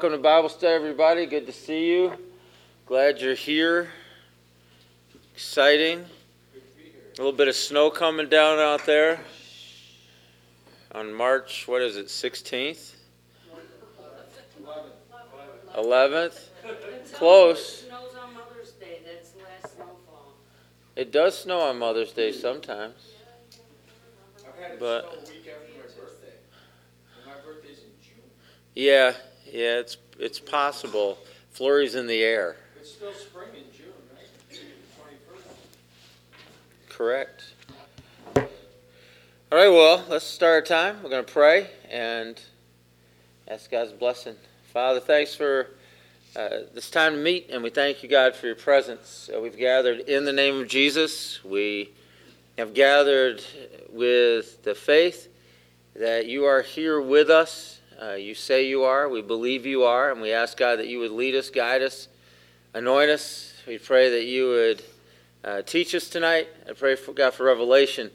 welcome to Bible study, everybody. Good to see you. Glad you're here. Exciting. A little bit of snow coming down out there on March, what is it, 16th? 11th? Close. Snows on Mother's Day, that's the last snowfall. It does snow on Mother's Day sometimes. I've had But- a week after my birthday. My birthday's in June. Yeah, yeah, it's it's possible. Flurries in the air. It's still spring in June, right? Twenty-first. Correct. All right, well, let's start our time. We're going to pray and ask God's blessing. Father, thanks for uh, this time to meet, and we thank you, God, for your presence. Uh, we've gathered in the name of Jesus. We have gathered with the faith that you are here with us. Uh, you say you are. We believe you are, and we ask, God, that you would lead us, guide us, anoint us. We pray that you would uh, teach us tonight. I pray for God for revelation.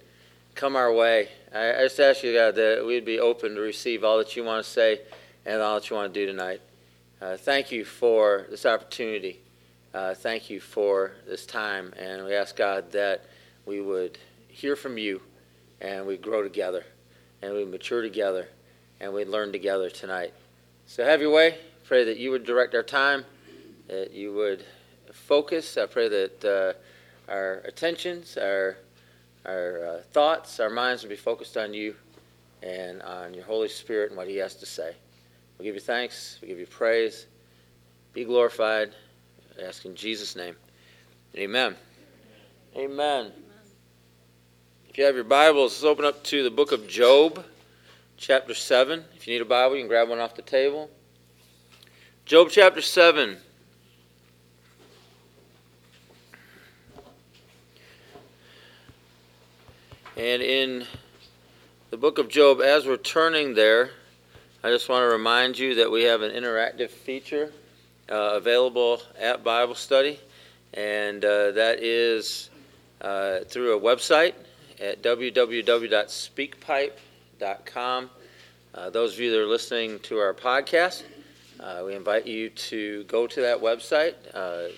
Come our way. I, I just ask you, God, that we'd be open to receive all that you want to say and all that you want to do tonight. Uh, thank you for this opportunity. Uh, thank you for this time. And we ask God that we would hear from you and we grow together and we mature together and we learn together tonight. So have your way. Pray that you would direct our time, that you would focus. I pray that uh, our attentions, our our uh, thoughts, our minds would be focused on you and on your Holy Spirit and what He has to say. We give you thanks. We give you praise. Be glorified. I ask in Jesus' name. Amen. Amen. If you have your Bibles, let's open up to the book of Job, chapter 7. If you need a Bible, you can grab one off the table. Job chapter 7. And in the book of Job, as we're turning there, I just want to remind you that we have an interactive feature uh, available at Bible Study, and uh, that is uh, through a website at www.speakpipe.com. Uh, those of you that are listening to our podcast, uh, we invite you to go to that website. Uh,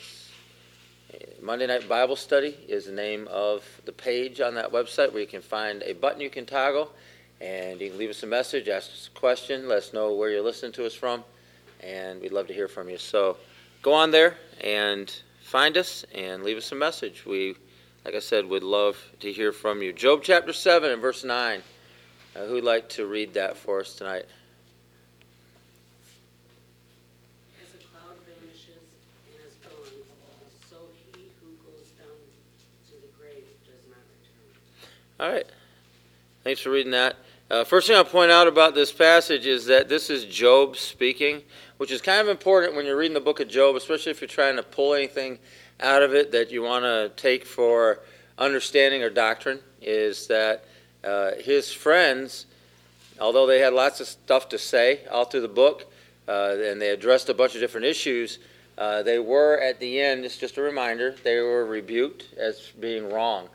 Monday Night Bible Study is the name of the page on that website where you can find a button you can toggle and you can leave us a message, ask us a question, let us know where you're listening to us from, and we'd love to hear from you. So go on there and find us and leave us a message. We, like I said, would love to hear from you. Job chapter 7 and verse 9. Uh, who'd like to read that for us tonight? As a cloud vanishes and is gone, so he who goes down to the grave does not return. All right. Thanks for reading that. Uh, first thing I'll point out about this passage is that this is Job speaking, which is kind of important when you're reading the book of Job, especially if you're trying to pull anything out of it that you want to take for understanding or doctrine, is that uh, his friends, although they had lots of stuff to say all through the book, uh, and they addressed a bunch of different issues, uh, they were at the end, it's just a reminder, they were rebuked as being wrong.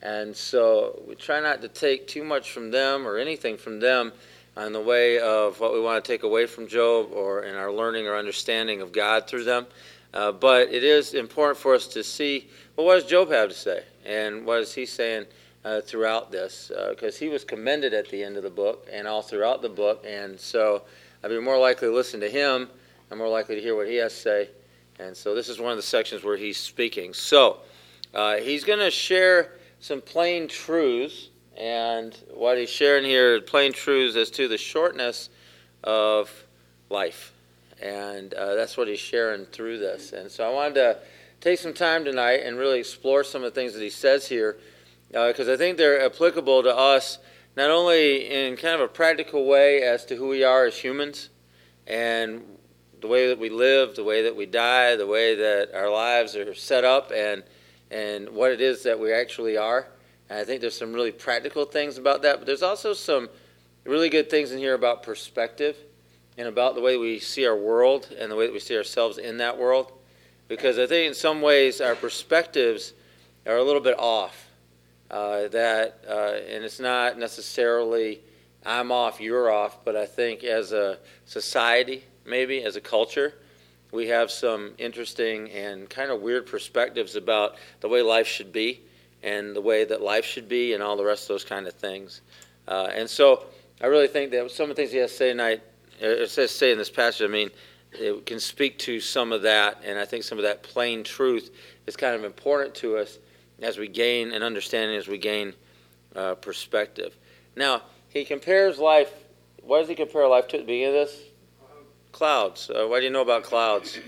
And so we try not to take too much from them or anything from them in the way of what we want to take away from Job or in our learning or understanding of God through them. Uh, but it is important for us to see well, what does Job have to say? And what is he saying uh, throughout this? Because uh, he was commended at the end of the book and all throughout the book. And so I'd be more likely to listen to him. I'm more likely to hear what he has to say. And so this is one of the sections where he's speaking. So uh, he's going to share some plain truths, and what he's sharing here, plain truths as to the shortness of life. And uh, that's what he's sharing through this. And so I wanted to take some time tonight and really explore some of the things that he says here, because uh, I think they're applicable to us not only in kind of a practical way as to who we are as humans and the way that we live, the way that we die, the way that our lives are set up, and and what it is that we actually are. And I think there's some really practical things about that, but there's also some really good things in here about perspective and about the way we see our world and the way that we see ourselves in that world. Because I think in some ways our perspectives are a little bit off. Uh, that uh, and it's not necessarily I'm off, you're off, but I think as a society, maybe as a culture. We have some interesting and kind of weird perspectives about the way life should be and the way that life should be and all the rest of those kind of things. Uh, and so I really think that some of the things he has to say tonight, uh, it says say in this passage, I mean, it can speak to some of that, and I think some of that plain truth is kind of important to us as we gain an understanding, as we gain uh, perspective. Now, he compares life, what does he compare life to at the beginning of this? Clouds. Uh, what do you know about clouds?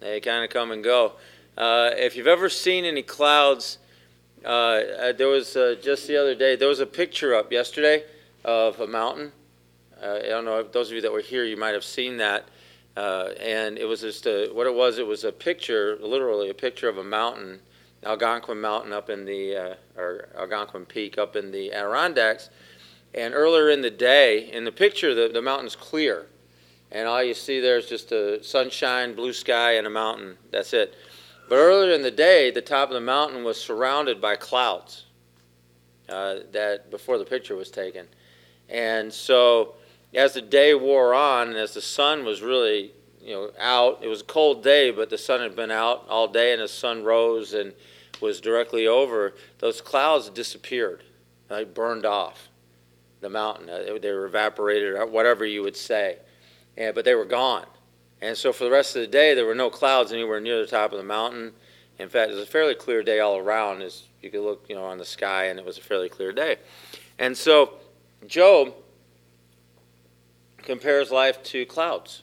They kind of come and go. Uh, if you've ever seen any clouds, uh, uh, there was uh, just the other day, there was a picture up yesterday of a mountain. Uh, I don't know, if those of you that were here, you might have seen that. Uh, and it was just a, what it was, it was a picture, literally a picture of a mountain, Algonquin Mountain up in the, uh, or Algonquin Peak up in the Adirondacks. And earlier in the day, in the picture, the, the mountain's clear. And all you see there is just a sunshine, blue sky, and a mountain. That's it. But earlier in the day, the top of the mountain was surrounded by clouds uh, that before the picture was taken. And so as the day wore on and as the sun was really you know out. It was a cold day but the sun had been out all day and the sun rose and was directly over. Those clouds disappeared. They burned off the mountain. Uh, they were evaporated or whatever you would say. And, but they were gone. And so for the rest of the day there were no clouds anywhere near the top of the mountain. In fact it was a fairly clear day all around. As you could look you know on the sky and it was a fairly clear day. And so job compares life to clouds,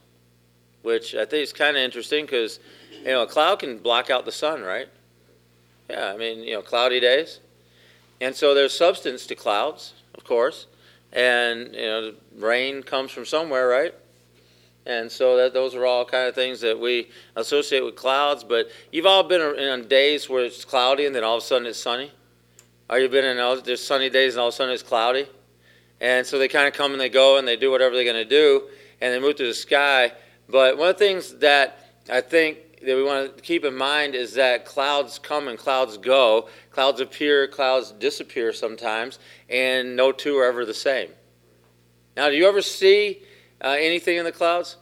which I think is kind of interesting because you know a cloud can block out the sun, right? Yeah, I mean you know cloudy days, and so there's substance to clouds, of course, and you know rain comes from somewhere, right? And so that those are all kind of things that we associate with clouds. But you've all been on days where it's cloudy and then all of a sudden it's sunny. Or you've been in all, there's sunny days and all of a sudden it's cloudy. And so they kind of come and they go and they do whatever they're going to do and they move through the sky. But one of the things that I think that we want to keep in mind is that clouds come and clouds go. Clouds appear, clouds disappear sometimes, and no two are ever the same. Now, do you ever see uh, anything in the clouds?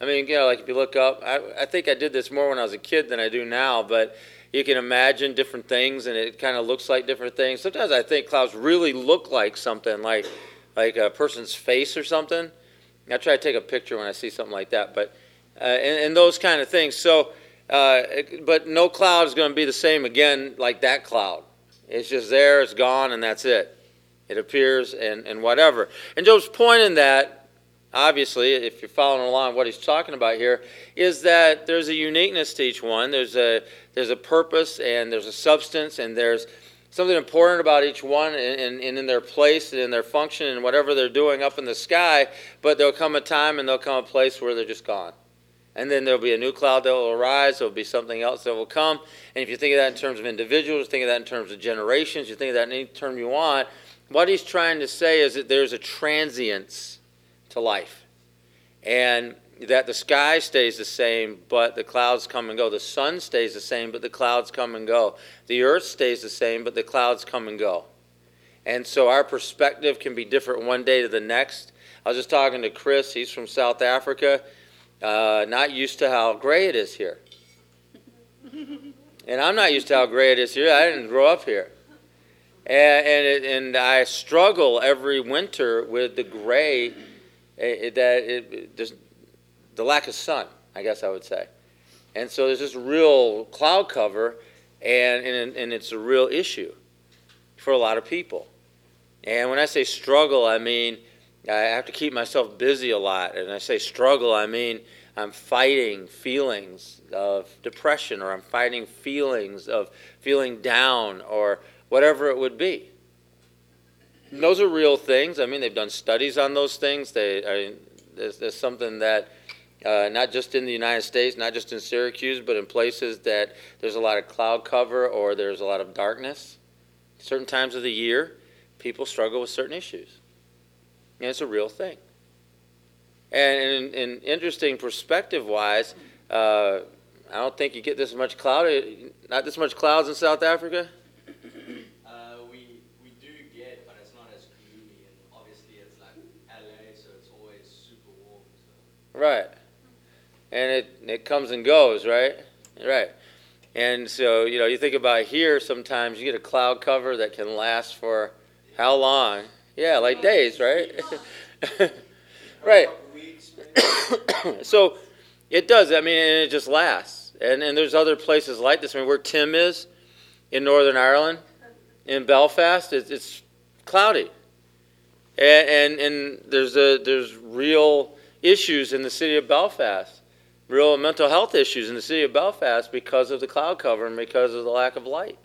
I mean, you know, like if you look up, I, I think I did this more when I was a kid than I do now, but you can imagine different things and it kind of looks like different things. Sometimes I think clouds really look like something, like like a person's face or something. I try to take a picture when I see something like that, but uh, and, and, those kind of things. So, uh, but no cloud is going to be the same again like that cloud. It's just there, it's gone, and that's it. It appears and, and whatever. And Job's point in that obviously, if you're following along what he's talking about here, is that there's a uniqueness to each one. There's a there's a purpose and there's a substance and there's something important about each one and, and in their place and in their function and whatever they're doing up in the sky. But there'll come a time and there'll come a place where they're just gone. And then there'll be a new cloud that will arise. There'll be something else that will come. And if you think of that in terms of individuals, think of that in terms of generations, you think of that in any term you want, what he's trying to say is that there's a transience to life. And that the sky stays the same, but the clouds come and go. The sun stays the same, but the clouds come and go. The earth stays the same, but the clouds come and go. And so our perspective can be different one day to the next. I was just talking to Chris, he's from South Africa, uh, not used to how gray it is here. And I'm not used to how gray it is here. I didn't grow up here. And, and, it, and I struggle every winter with the gray it, that it, there's the lack of sun, I guess I would say. And so there's this real cloud cover, and, and, and it's a real issue for a lot of people. And when I say struggle, I mean I have to keep myself busy a lot. And I say struggle, I mean I'm fighting feelings of depression, or I'm fighting feelings of feeling down, or whatever it would be those are real things. I mean, they've done studies on those things. They, I there's, there's something that uh, not just in the United States, not just in Syracuse, but in places that there's a lot of cloud cover or there's a lot of darkness. Certain times of the year, people struggle with certain issues. And it's a real thing. And in, in interesting perspective wise, uh, I don't think you get this much cloud, not this much clouds in South Africa. Uh we we do get but it's not as humid and obviously it's like LA so it's always super warm right. And it, it comes and goes, right? Right. And so, you know, you think about here, sometimes you get a cloud cover that can last for how long? Yeah, like days, right? right. So it does. I mean, and it just lasts. And, and there's other places like this. I mean, where Tim is in Northern Ireland, in Belfast, it's, it's cloudy. And, and, and there's, a, there's real issues in the city of Belfast, real mental health issues in the city of Belfast because of the cloud cover and because of the lack of light.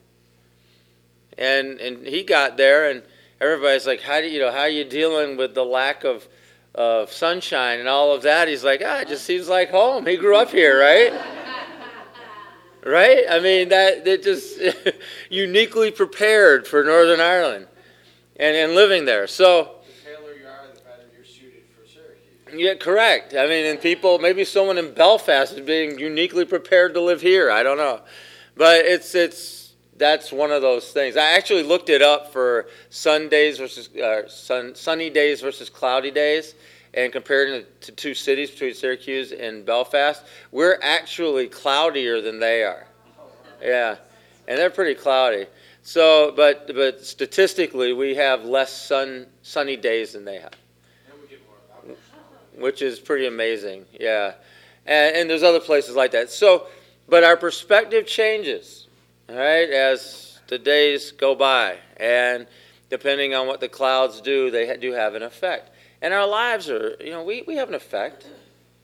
And, and he got there, and everybody's like, how do you know, how are you dealing with the lack of, of sunshine and all of that? He's like, ah, it just seems like home. He grew up here, right? right? I mean, that, that just uniquely prepared for Northern Ireland and, and living there. So, The paler you are, the better you're suited for Syracuse. Yeah, correct. I mean, and people, maybe someone in Belfast is being uniquely prepared to live here. I don't know, but it's it's that's one of those things. I actually looked it up for Sundays versus uh, sun, sunny days versus cloudy days, and compared it to two cities between Syracuse and Belfast. We're actually cloudier than they are. Yeah, and they're pretty cloudy. So, but but statistically, we have less sun sunny days than they have And we get more vouchers. Which is pretty amazing. Yeah, and, and there's other places like that. So, but our perspective changes, all right, as the days go by, and depending on what the clouds do, they do have an effect. And our lives are, you know, we, we have an effect.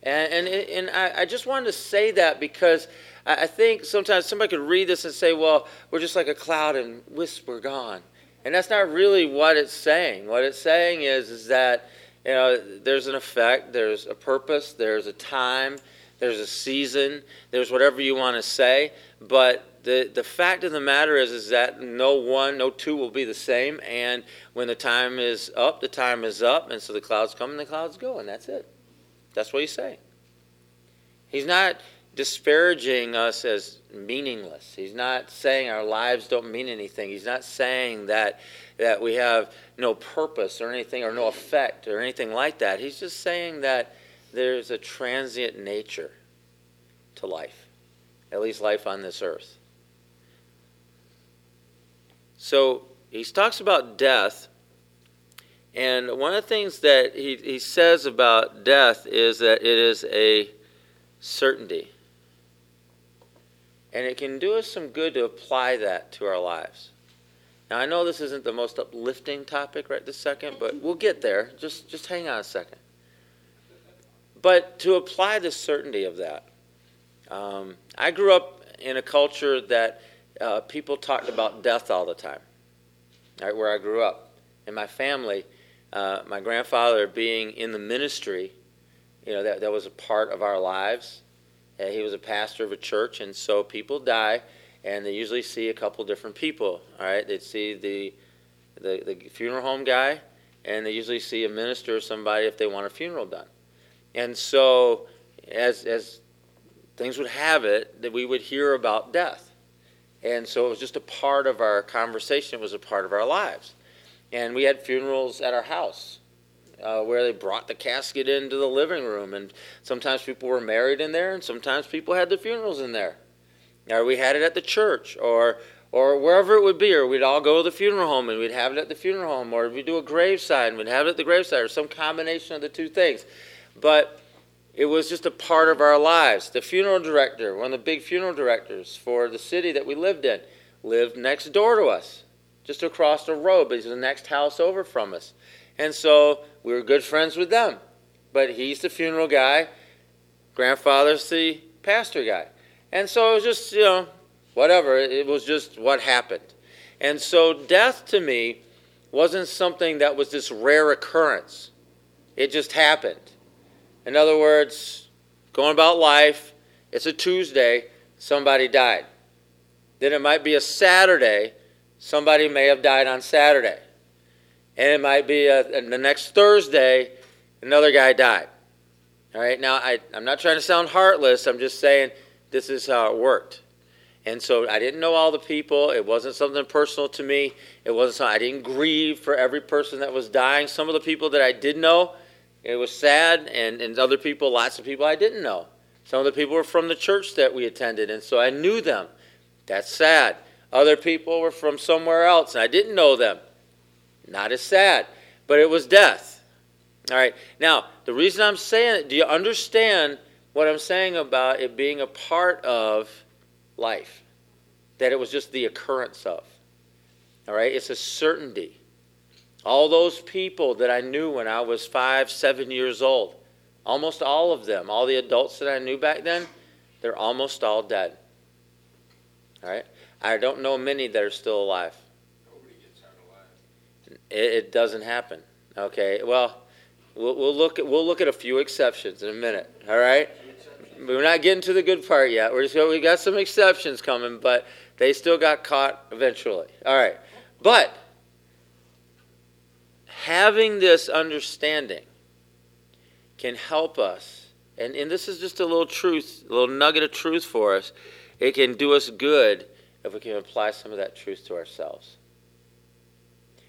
And, and, and I, I just wanted to say that because I I think sometimes somebody could read this and say, well, we're just like a cloud and wisp, we're gone. And that's not really what it's saying. What it's saying is, is that you know, there's an effect, there's a purpose, there's a time, there's a season, there's whatever you want to say. But the, the fact of the matter is, is that no one, no two will be the same. And when the time is up, the time is up. And so the clouds come and the clouds go, and that's it. That's what he's saying. He's not disparaging us as meaningless. He's not saying our lives don't mean anything. He's not saying that that we have no purpose or anything or no effect or anything like that. He's just saying that there's a transient nature to life, at least life on this earth. So he talks about death, and one of the things that he, he says about death is that it is a certainty. And it can do us some good to apply that to our lives. Now I know this isn't the most uplifting topic right this second, but we'll get there. Just just hang on a second. But to apply the certainty of that, um, I grew up in a culture that uh, people talked about death all the time. Right where I grew up, in my family, uh, my grandfather being in the ministry, you know that that was a part of our lives. Uh, he was a pastor of a church, and so people die and they usually see a couple different people. All right, they'd see the, the the funeral home guy, and they usually see a minister or somebody if they want a funeral done. And so, as as things would have it, that we would hear about death, and so it was just a part of our conversation. It was a part of our lives, and we had funerals at our house. Uh, where they brought the casket into the living room, and sometimes people were married in there, and sometimes people had their funerals in there or we had it at the church, or or wherever it would be, or we'd all go to the funeral home and we'd have it at the funeral home, or we'd do a graveside and we'd have it at the graveside, or some combination of the two things. But it was just a part of our lives. The funeral director, one of the big funeral directors for the city that we lived in, lived next door to us, just across the road, but he's the next house over from us. And so we were good friends with them. But he's the funeral guy, grandfather's the pastor guy. And so it was just, you know, whatever. It was just what happened. And so death to me wasn't something that was this rare occurrence. It just happened. In other words, going about life, it's a Tuesday, somebody died. Then it might be a Saturday, somebody may have died on Saturday. And it might be a, the next Thursday, another guy died. All right, now I, I'm not trying to sound heartless, I'm just saying this is how it worked. And so I didn't know all the people. It wasn't something personal to me. It wasn't something, I didn't grieve for every person that was dying. Some of the people that I did know, It was sad, and, and other people, lots of people I didn't know. Some of the people were from the church that we attended, and so I knew them. That's sad. Other people were from somewhere else, and I didn't know them. Not as sad, but it was death. All right. Now, the reason I'm saying it, do you understand what I'm saying about it being a part of life? That it was just the occurrence of. All right. It's a certainty. All those people that I knew when I was five, seven years old, almost all of them, all the adults that I knew back then, they're almost all dead. All right. I don't know many that are still alive. Nobody gets out alive. It, it doesn't happen. Okay. Well, we'll, we'll look at we'll look at a few exceptions in a minute. All right. We're not getting to the good part yet. We're just we got some exceptions coming, but they still got caught eventually. All right. But having this understanding can help us, and, and this is just a little truth, a little nugget of truth for us. It can do us good if we can apply some of that truth to ourselves.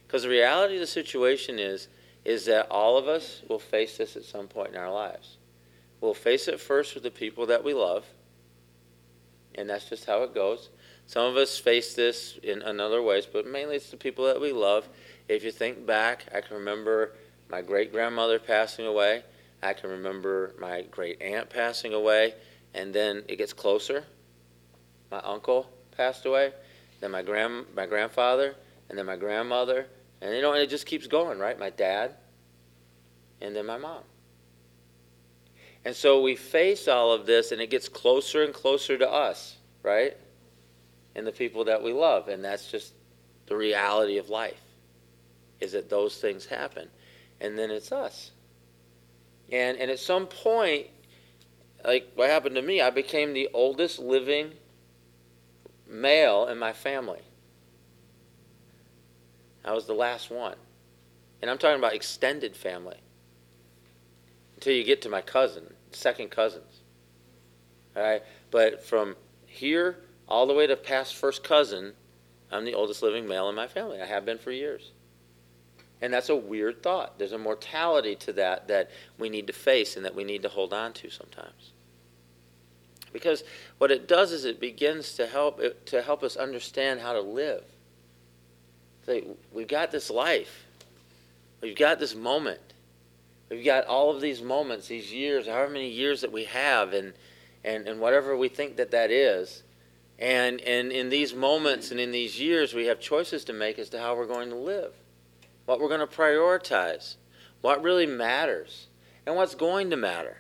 Because the reality of the situation is, is that all of us will face this at some point in our lives. We'll face it first with the people that we love, and that's just how it goes. Some of us face this in, in other ways, but mainly it's the people that we love. If you think back, I can remember my great grandmother passing away. I can remember my great aunt passing away, and then it gets closer. My uncle passed away, then my grand my grandfather, and then my grandmother, and you know, and it just keeps going, right? My dad, and then my mom. And so we face all of this, and it gets closer and closer to us, right? And the people that we love, and that's just the reality of life. Is that those things happen, and then it's us. And and at some point, like what happened to me, I became the oldest living male in my family. I was the last one. And I'm talking about extended family. Until you get to my cousin, second cousins. All right? But from here all the way to past first cousin, I'm the oldest living male in my family. I have been for years. And that's a weird thought. There's a mortality to that that we need to face and that we need to hold on to sometimes. Because what it does is it begins to help to help us understand how to live. Say, we've got this life. We've got this moment. We've got all of these moments, these years, however many years that we have, and and, and whatever we think that that is. And, and in these moments and in these years, we have choices to make as to how we're going to live, what we're going to prioritize, what really matters, and what's going to matter.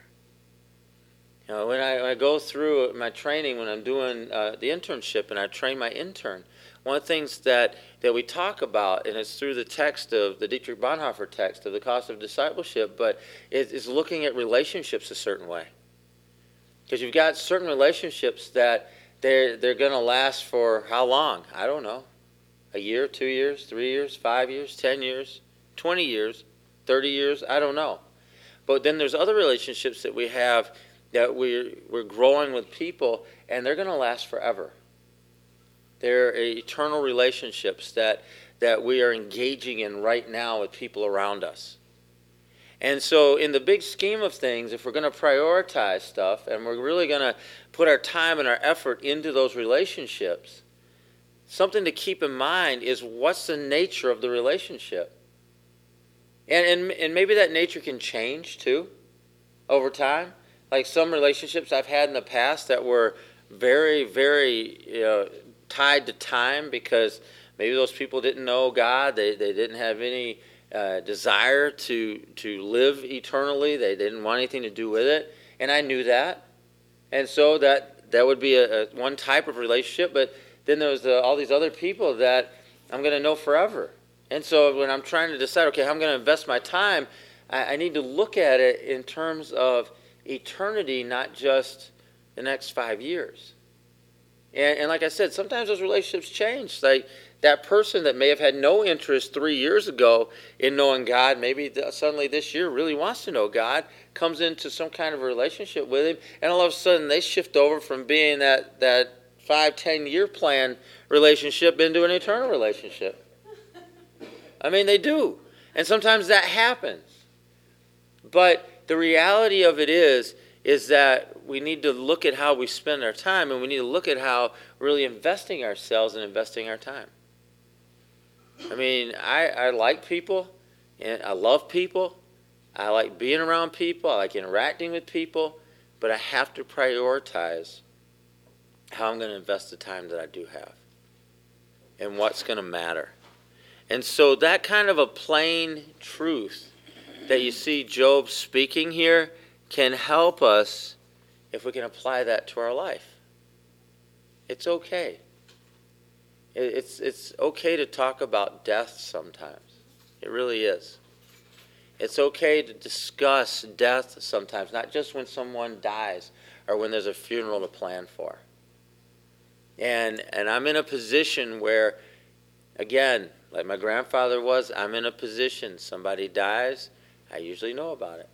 You know, when I, when I go through my training, when I'm doing uh, the internship and I train my intern, one of the things that, that we talk about, and it's through the text of the Dietrich Bonhoeffer text of the cost of discipleship, but it is looking at relationships a certain way. Because you've got certain relationships that they're, they're going to last for how long? I don't know. A year, two years, three years, five years, ten years, 20 years, 30 years, I don't know. But then there's other relationships that we have that we're, we're growing with people, and they're going to last forever. They're eternal relationships that, that we are engaging in right now with people around us. And so, in the big scheme of things, if we're going to prioritize stuff and we're really going to put our time and our effort into those relationships, something to keep in mind is what's the nature of the relationship? And, and, and maybe that nature can change too over time like some relationships I've had in the past that were very, very you know, tied to time because maybe those people didn't know God, they, they didn't have any uh, desire to to live eternally, they didn't want anything to do with it, and I knew that, and so that that would be a, a one type of relationship. But then there was all these other people that I'm going to know forever, and so when I'm trying to decide, okay, how I'm going to invest my time, I, I need to look at it in terms of eternity, not just the next five years. And, and, like I said, sometimes those relationships change. Like that person that may have had no interest three years ago in knowing God, maybe suddenly this year really wants to know God, comes into some kind of a relationship with Him, and all of a sudden they shift over from being that, that five, ten year plan relationship into an eternal relationship. I mean, they do. And sometimes that happens. But the reality of it is, is that we need to look at how we spend our time and we need to look at how really investing ourselves and investing our time. I mean, I, I like people and I love people. I like being around people. I like interacting with people. But I have to prioritize how I'm going to invest the time that I do have and what's going to matter. And so, that kind of a plain truth that you see Job speaking here can help us if we can apply that to our life. It's okay. It's, it's okay to talk about death sometimes. It really is. It's okay to discuss death sometimes, not just when someone dies or when there's a funeral to plan for. And, and I'm in a position where, again, like my grandfather was, I'm in a position. Somebody dies, I usually know about it.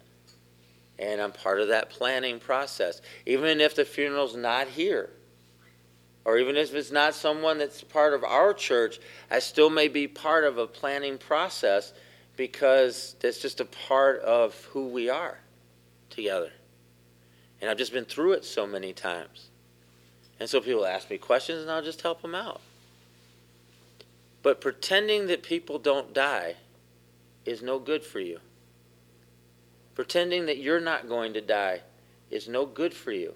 And I'm part of that planning process. Even if the funeral's not here, or even if it's not someone that's part of our church, I still may be part of a planning process because that's just a part of who we are together. And I've just been through it so many times. And so people ask me questions and I'll just help them out. But pretending that people don't die is no good for you. Pretending that you're not going to die is no good for you.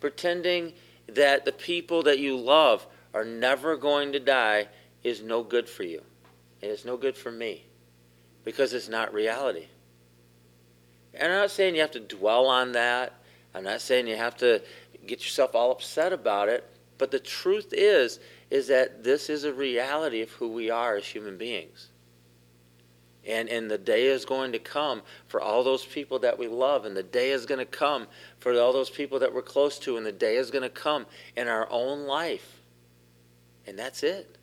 Pretending that the people that you love are never going to die is no good for you. And it's no good for me because it's not reality. And I'm not saying you have to dwell on that. I'm not saying you have to get yourself all upset about it. But the truth is, is that this is a reality of who we are as human beings. And, and the day is going to come for all those people that we love, and the day is going to come for all those people that we're close to, and the day is going to come in our own life. And that's it.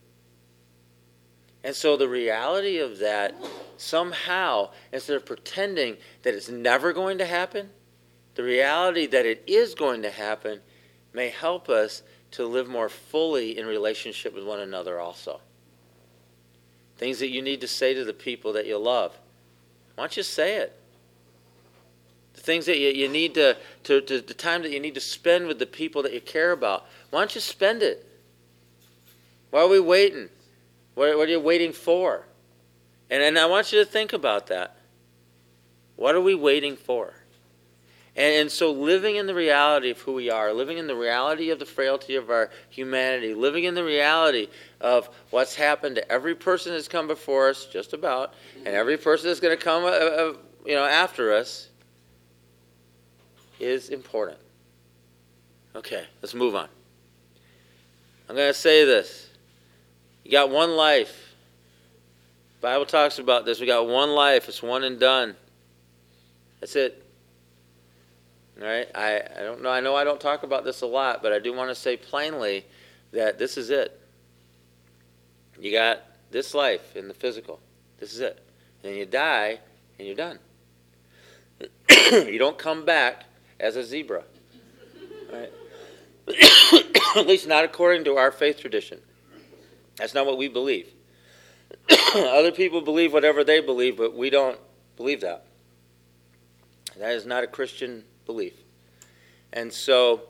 And so the reality of that, somehow, instead of pretending that it's never going to happen, the reality that it is going to happen may help us to live more fully in relationship with one another also. Things that you need to say to the people that you love. Why don't you say it? The things that you, you need to, to, to, the time that you need to spend with the people that you care about. Why don't you spend it? Why are we waiting? What, what are you waiting for? And, and I want you to think about that. What are we waiting for? And, and so, living in the reality of who we are, living in the reality of the frailty of our humanity, living in the reality of what's happened to every person that's come before us, just about, and every person that's going to come, uh, uh, you know, after us, is important. Okay, let's move on. I'm going to say this. You got one life. The Bible talks about this. We got one life. It's one and done. That's it. Right? I, I don't know. I know I don't talk about this a lot, but I do want to say plainly that this is it. You got this life in the physical. This is it. And then you die and you're done. you don't come back as a zebra. Right? At least not according to our faith tradition. That's not what we believe. Other people believe whatever they believe, but we don't believe that. That is not a Christian belief. And so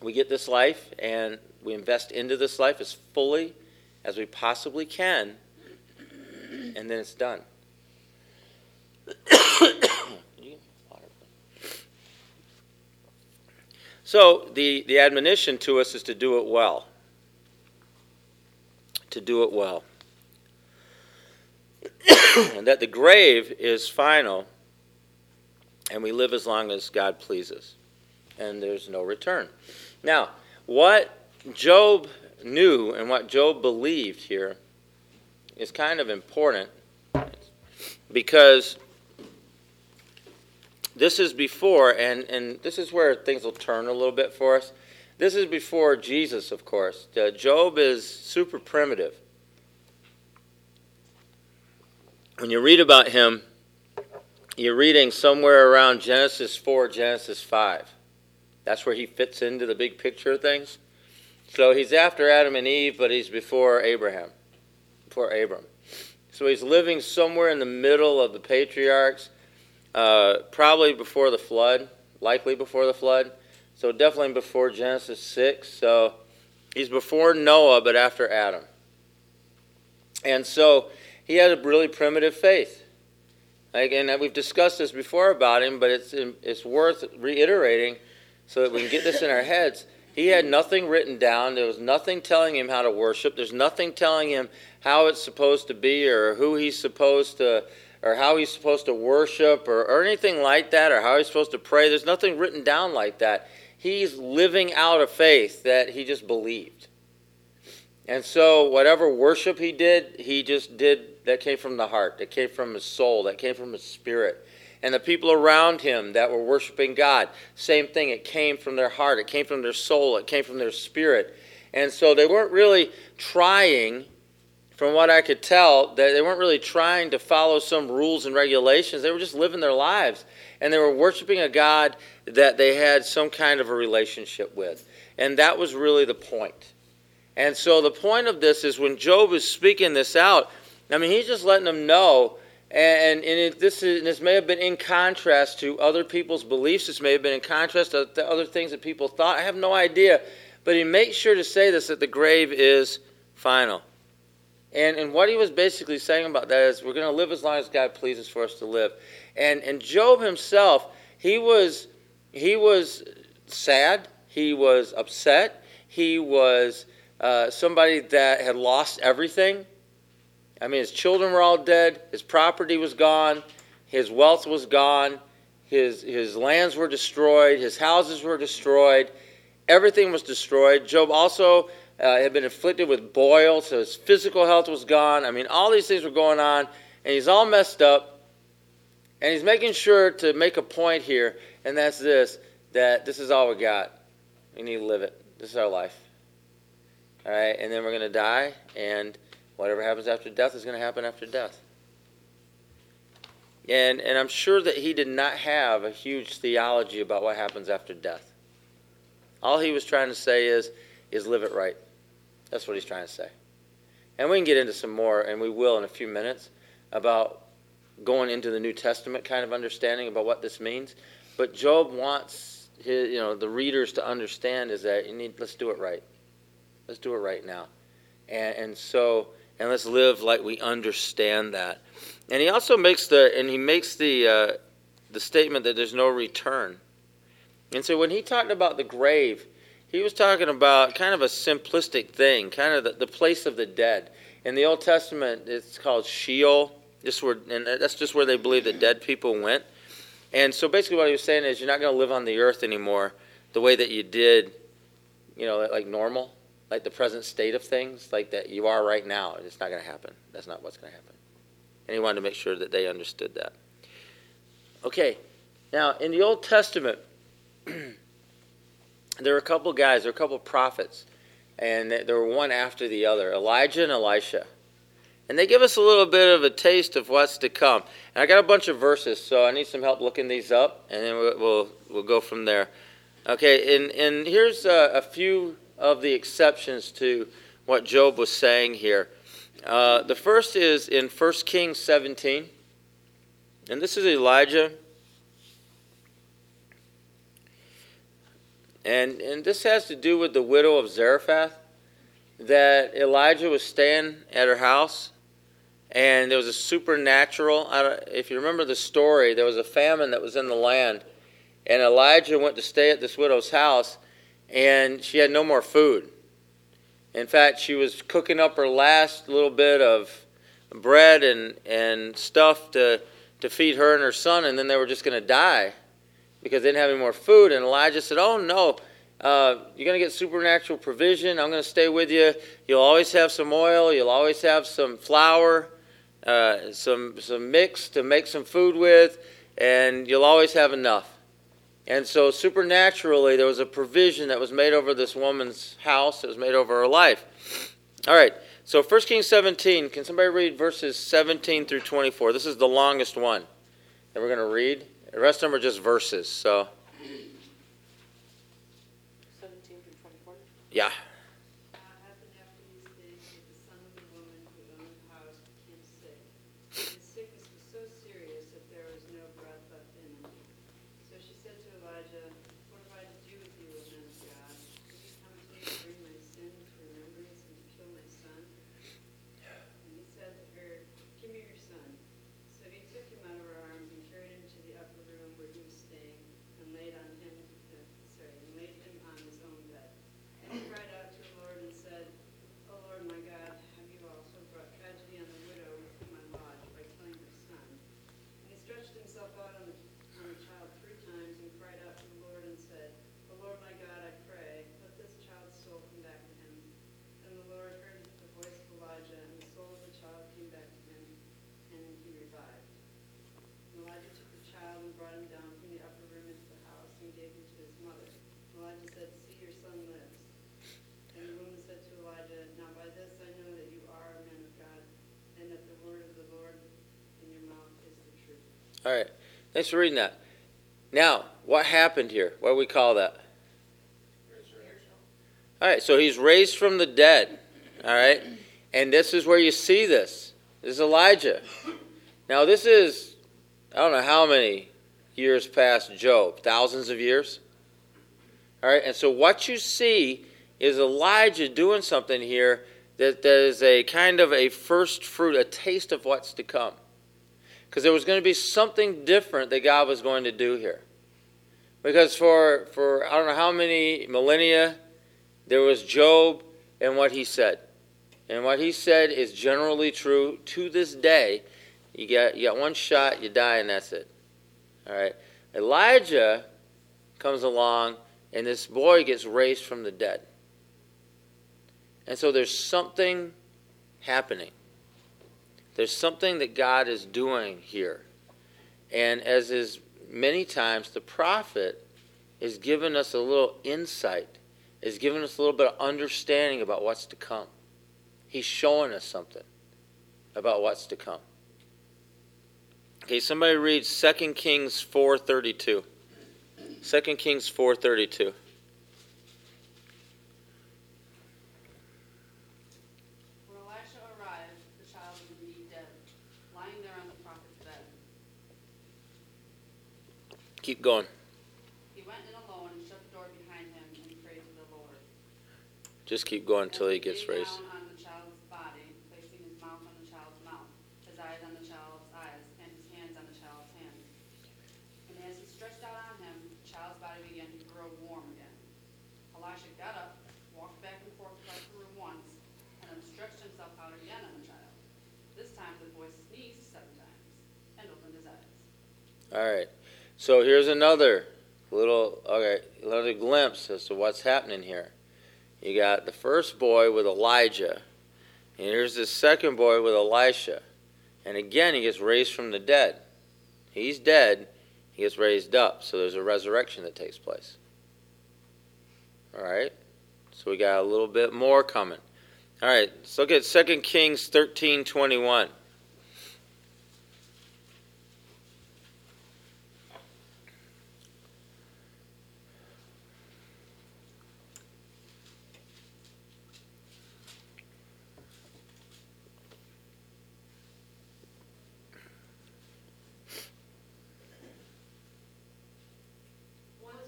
we get this life and we invest into this life as fully as we possibly can, and then it's done. so the, the admonition to us is to do it well to do it well. and that the grave is final, and we live as long as God pleases, and there's no return. Now, what Job knew and what Job believed here is kind of important because this is before, and, and this is where things will turn a little bit for us. This is before Jesus, of course. Uh, Job is super primitive. When you read about him, you're reading somewhere around Genesis 4, Genesis 5. That's where he fits into the big picture of things. So he's after Adam and Eve, but he's before Abraham, before Abram. So he's living somewhere in the middle of the patriarchs, uh, probably before the flood, likely before the flood. So definitely before Genesis 6. So he's before Noah, but after Adam. And so he had a really primitive faith. And we've discussed this before about him, but it's, it's worth reiterating so that we can get this in our heads. He had nothing written down. There was nothing telling him how to worship. There's nothing telling him how it's supposed to be or who he's supposed to or how he's supposed to worship or, or anything like that or how he's supposed to pray. There's nothing written down like that. He's living out a faith that he just believed. And so whatever worship he did, he just did that came from the heart, that came from his soul, that came from his spirit. And the people around him that were worshiping God, same thing. It came from their heart, it came from their soul, it came from their spirit. And so they weren't really trying from what I could tell, that they weren't really trying to follow some rules and regulations. They were just living their lives. And they were worshiping a God that they had some kind of a relationship with. And that was really the point. And so the point of this is when Job is speaking this out, I mean, he's just letting them know. And, and it, this, is, this may have been in contrast to other people's beliefs. This may have been in contrast to the other things that people thought. I have no idea. But he makes sure to say this that the grave is final. And, and what he was basically saying about that is we're going to live as long as God pleases for us to live. And, and Job himself, he was, he was sad. He was upset. He was uh, somebody that had lost everything. I mean, his children were all dead. His property was gone. His wealth was gone. His, his lands were destroyed. His houses were destroyed. Everything was destroyed. Job also uh, had been afflicted with boils, so his physical health was gone. I mean, all these things were going on, and he's all messed up. And he's making sure to make a point here, and that's this that this is all we got. We need to live it. This is our life. All right, and then we're going to die, and whatever happens after death is going to happen after death. And, and I'm sure that he did not have a huge theology about what happens after death. All he was trying to say is, is live it right. That's what he's trying to say. And we can get into some more, and we will in a few minutes, about going into the New Testament kind of understanding about what this means. But Job wants his, you know, the readers to understand is that you need let's do it right. Let's do it right now. And, and so and let's live like we understand that. And he also makes the and he makes the uh, the statement that there's no return. And so when he talked about the grave, he was talking about kind of a simplistic thing, kind of the, the place of the dead. In the Old Testament, it's called Sheol. Just where, and that's just where they believe that dead people went. And so basically, what he was saying is, you're not going to live on the earth anymore the way that you did, you know, like normal, like the present state of things, like that you are right now. It's not going to happen. That's not what's going to happen. And he wanted to make sure that they understood that. Okay, now in the Old Testament. there were a couple guys, there were a couple prophets, and there were one after the other Elijah and Elisha. And they give us a little bit of a taste of what's to come. And I got a bunch of verses, so I need some help looking these up, and then we'll, we'll, we'll go from there. Okay, and, and here's a, a, few of the exceptions to what Job was saying here. Uh, the first is in 1 Kings 17, and this is Elijah And, and this has to do with the widow of Zarephath, that Elijah was staying at her house, and there was a supernatural. if you remember the story, there was a famine that was in the land, and Elijah went to stay at this widow's house, and she had no more food. In fact, she was cooking up her last little bit of bread and, and stuff to, to feed her and her son, and then they were just going to die because they didn't have any more food. And Elijah said, Oh, no, uh, you're going to get supernatural provision. I'm going to stay with you. You'll always have some oil, you'll always have some flour, uh, some, some mix to make some food with, and you'll always have enough. And so, supernaturally, there was a provision that was made over this woman's house, that was made over her life. All right, so 1 Kings 17, can somebody read verses 17 through 24? This is the longest one that we're going to read. The rest of them are just verses. So, 17 through 24? yeah. Now it happened after these days that the son of the woman who owned the house became sick. His sickness was so serious that there was no breath left All right. Thanks for reading that. Now, what happened here? What do we call that? All right, so he's raised from the dead. All right? And this is where you see this. This is Elijah. Now, this is, I don't know how many years past Job, thousands of years. All right, and so what you see is Elijah doing something here that there's a kind of a first fruit, a taste of what's to come. Because there was going to be something different that God was going to do here. Because for, for I don't know how many millennia, there was Job and what he said. And what he said is generally true to this day. You got, you got one shot, you die, and that's it. All right. Elijah comes along, and this boy gets raised from the dead. And so there's something happening. There's something that God is doing here. And as is many times, the prophet is giving us a little insight, is giving us a little bit of understanding about what's to come. He's showing us something about what's to come. Okay, somebody read 2 Kings 4:32. 2 Kings 4:32. When Elisha arrived, the child was indeed dead, lying there on the prophet's bed. Keep going. He went in alone and shut the door behind him and prayed to the Lord. Just keep going until he gets raised. down on the child's body, placing his mouth on the child's mouth, his eyes on the child's eyes, and his hands on the child's hands. And as he stretched out on him, the child's body began to grow warm again. Elisha got up, walked back and forth across the room once, and then stretched himself out again on the child. This time the boy sneezed seven times and opened his eyes. All right. So here's another little okay, another glimpse as to what's happening here. You got the first boy with Elijah, and here's the second boy with Elisha. And again, he gets raised from the dead. He's dead, he gets raised up. So there's a resurrection that takes place. All right. So we got a little bit more coming. All right. Let's look at 2 Kings 13 21.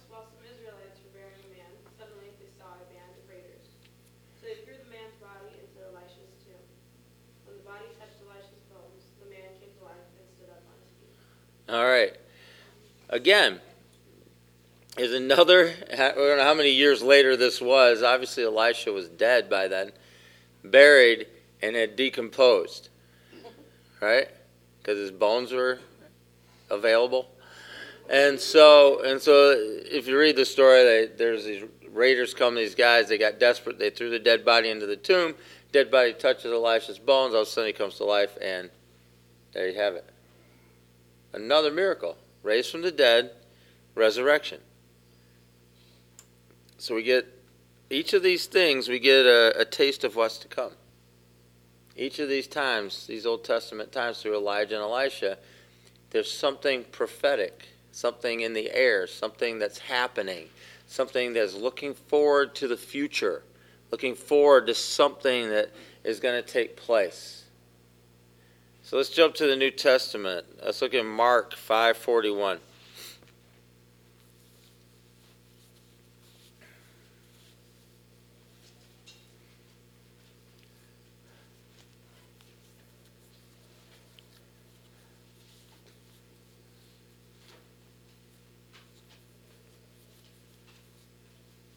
Once, while some Israelites were burying a man, suddenly they saw a band of raiders. So they threw the man's body into Elisha's tomb. When the body touched Elisha's bones, the man came to life and stood up on his feet. All right. Again, is another, I don't know how many years later this was. Obviously, Elisha was dead by then, buried, and had decomposed. Right? Because his bones were available. And so, and so, if you read the story, they, there's these raiders come, these guys, they got desperate, they threw the dead body into the tomb. Dead body touches Elisha's bones, all of a sudden he comes to life, and there you have it. Another miracle. Raised from the dead, resurrection. So we get each of these things, we get a, a taste of what's to come. Each of these times, these Old Testament times through Elijah and Elisha, there's something prophetic, something in the air, something that's happening, something that's looking forward to the future, looking forward to something that is going to take place. So let's jump to the New Testament. Let's look at Mark 5:41.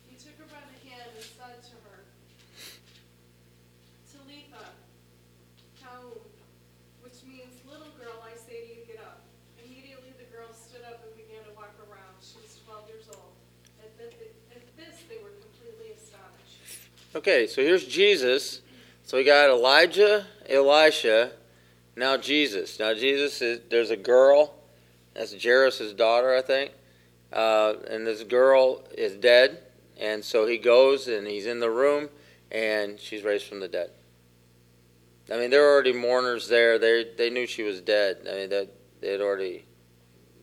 He took her by the hand and said to her, Talitha, koum, which means, little girl, I say to you, get up. Immediately the girl stood up and began to walk around. She was twelve years old. At this, at this they were completely astonished. Okay, so here's Jesus. So we got Elijah, Elisha, now Jesus. Now Jesus is there's a girl, that's Jairus' daughter, I think. Uh, and this girl is dead, and so he goes and he's in the room, and she's raised from the dead. I mean, there were already mourners there. They they knew she was dead. I mean, that they had already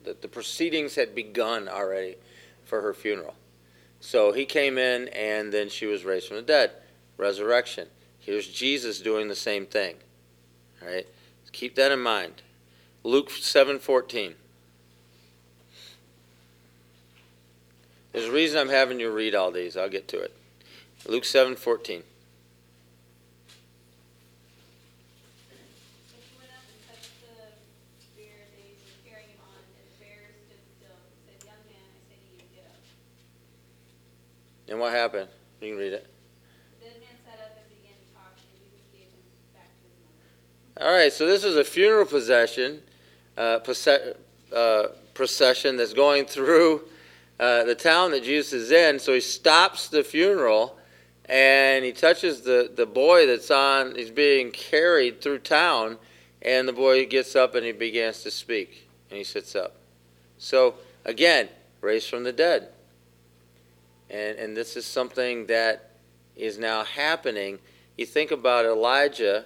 the, the proceedings had begun already for her funeral. So he came in, and then she was raised from the dead. Resurrection. Here's Jesus doing the same thing. All right? Keep that in mind. Luke 7:14. There's a reason I'm having you read all these. I'll get to it. Luke 7:14. And what happened? You can read it. The dead man sat up and began to talk, and Jesus gave him back to his mother. All right, so this is a funeral procession, uh, uh, procession that's going through uh, the town that Jesus is in. So he stops the funeral and he touches the, the boy that's on, he's being carried through town, and the boy gets up and he begins to speak, and he sits up. So, again, raised from the dead. And, and this is something that is now happening. You think about Elijah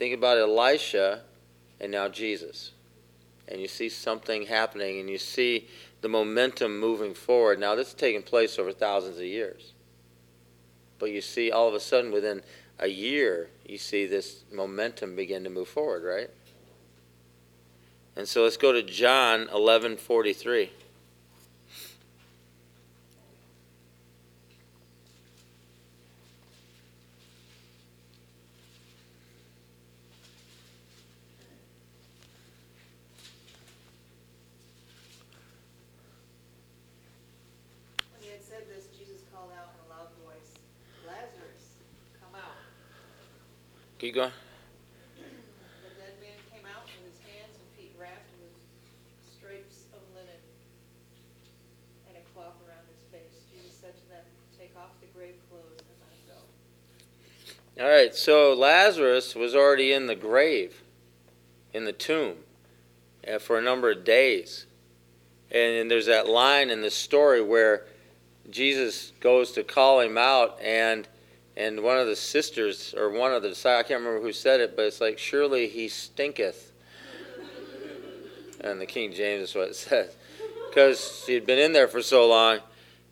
Think about Elisha and now Jesus. And you see something happening and you see the momentum moving forward. Now, this is taking place over thousands of years. But you see, all of a sudden, within a year, you see this momentum begin to move forward, right? And so let's go to John 11 43. When he had said this, Jesus called out in a loud voice, Lazarus, come out. Keep going. The dead man came out with his hands and feet wrapped with stripes of linen and a cloth around his face. Jesus said to them, Take off the grave clothes and let him go. All right, so Lazarus was already in the grave, in the tomb, uh, for a number of days. And there's that line in the story where Jesus goes to call him out, and and one of the sisters, or one of the disciples, I can't remember who said it, but it's like, Surely he stinketh. And the King James is what it says. Because he had been in there for so long,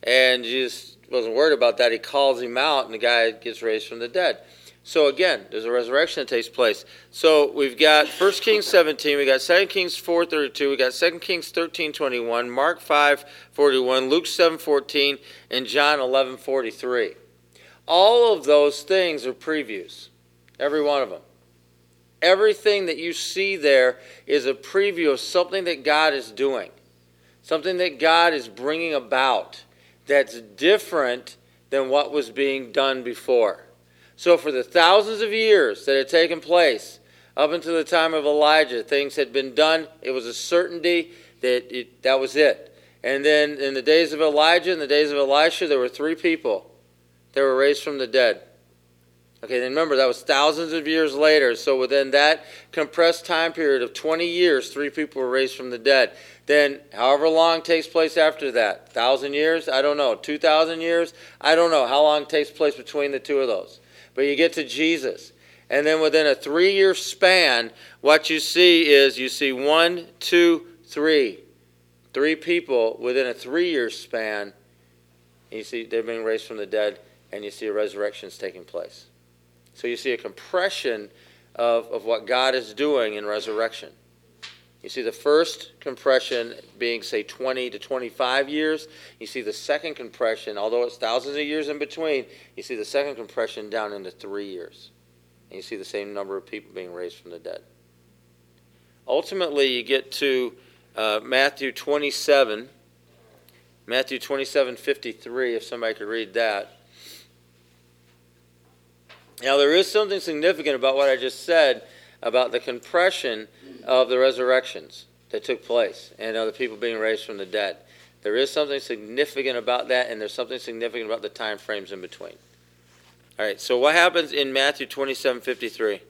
and Jesus wasn't worried about that. He calls him out, and the guy gets raised from the dead. So again, there's a resurrection that takes place. So we've got 1 Kings 17, we got 2 Kings 4:32, we got 2 Kings 13:21, Mark 5:41, Luke 7:14, and John 11:43. All of those things are previews. Every one of them. Everything that you see there is a preview of something that God is doing. Something that God is bringing about that's different than what was being done before. So, for the thousands of years that had taken place, up until the time of Elijah, things had been done. It was a certainty that it, that was it. And then in the days of Elijah, in the days of Elisha, there were three people that were raised from the dead. Okay, then remember, that was thousands of years later. So within that compressed time period of 20 years, three people were raised from the dead. Then, however long takes place after that, thousand years? I don't know. 2,000 years? I don't know how long takes place between the two of those. But you get to Jesus. And then within a three year span, what you see is you see one, two, three. Three people within a three year span. You see they're being raised from the dead, and you see a resurrection is taking place. So you see a compression of, of what God is doing in resurrection. You see the first compression being, say, 20 to 25 years. You see the second compression, although it's thousands of years in between, you see the second compression down into three years. And you see the same number of people being raised from the dead. Ultimately, you get to uh, Matthew 27. Matthew 27 53, if somebody could read that. Now, there is something significant about what I just said about the compression of the resurrections that took place and of the people being raised from the dead. There is something significant about that, and there's something significant about the time frames in between. All right, so what happens in Matthew 27 53?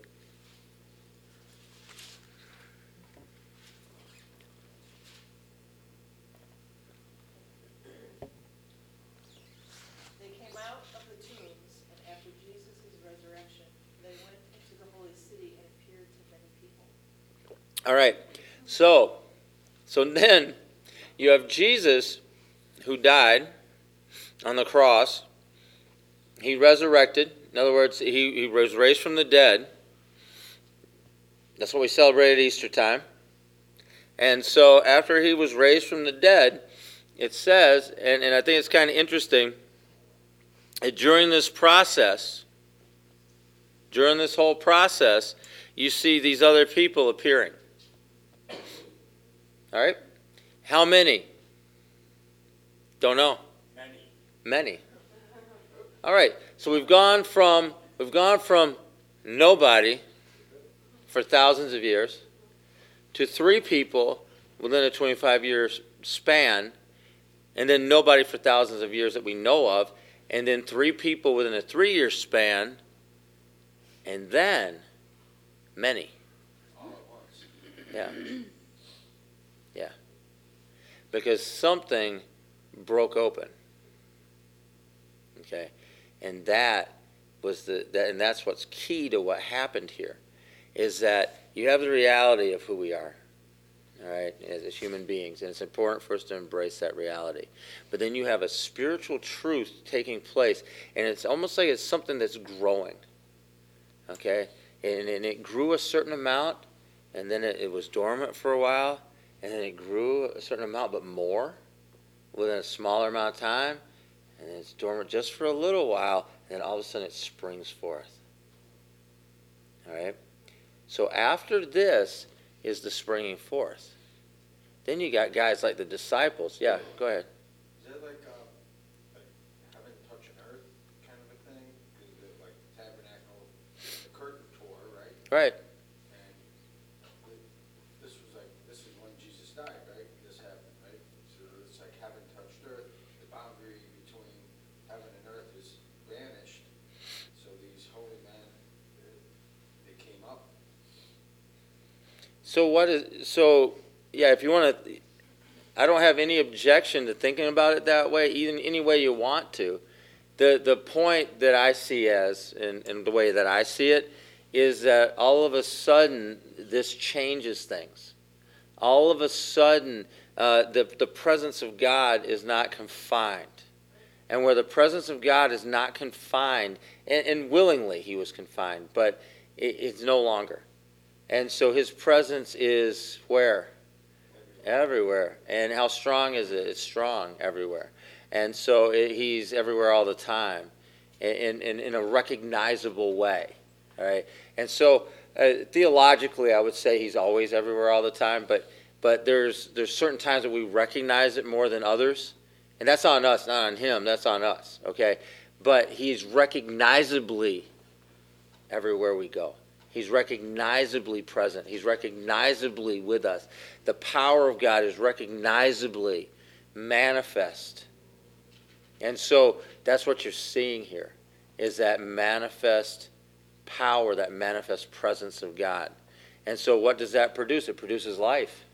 They came out of the tombs, and after Jesus' resurrection, they went into the holy city and appeared to many people. All right, so So then you have Jesus who died on the cross. He resurrected. In other words, he, he was raised from the dead. That's what we celebrate at Easter time. And so after he was raised from the dead, it says, and, and I think it's kind of interesting, that during this process, during this whole process, you see these other people appearing. All right? How many? Don't know. Many. Many. All right. So we've gone from we've gone from nobody for thousands of years to three people within a 25 year span and then nobody for thousands of years that we know of and then three people within a 3 year span and then many. All at once. Yeah. Yeah. Because something broke open. Okay. And that was the that and that's what's key to what happened here is that you have the reality of who we are. All right, as, as human beings, and it's important for us to embrace that reality. But then you have a spiritual truth taking place, and it's almost like it's something that's growing. Okay, and, and it grew a certain amount, and then it, it was dormant for a while, and then it grew a certain amount, but more within a smaller amount of time, and it's dormant just for a little while, and then all of a sudden it springs forth. All right? So after this is the springing forth. Then you got guys like the disciples. Yeah, go ahead. Is that like, um, like heaven touching earth kind of a thing? Is it like tabernacle, the curtain tore, right? Right. And th- this was like, this is when Jesus died, right? This happened, right? So it's like heaven touched earth, the boundary between heaven and earth is vanished. So these holy men, uh, they came up. So what is so yeah, if you want to I don't have any objection to thinking about it that way, even any way you want to. The the point that I see as and, and the way that I see it is that all of a sudden this changes things. All of a sudden uh, the, the presence of God is not confined. And where the presence of God is not confined, and, and willingly he was confined, but it, it's no longer. And so his presence is where? Everywhere. And how strong is it? It's strong everywhere. And so it, he's everywhere all the time in, in, in a recognizable way. All right. And so uh, theologically, I would say he's always everywhere all the time, but, but there's, there's certain times that we recognize it more than others. And that's on us, not on him. That's on us. Okay. But he's recognizably everywhere we go. He's recognizably present. He's recognizably with us. The power of God is recognizably manifest. And so that's what you're seeing here is that manifest power, that manifest presence of God. And so what does that produce? It produces life.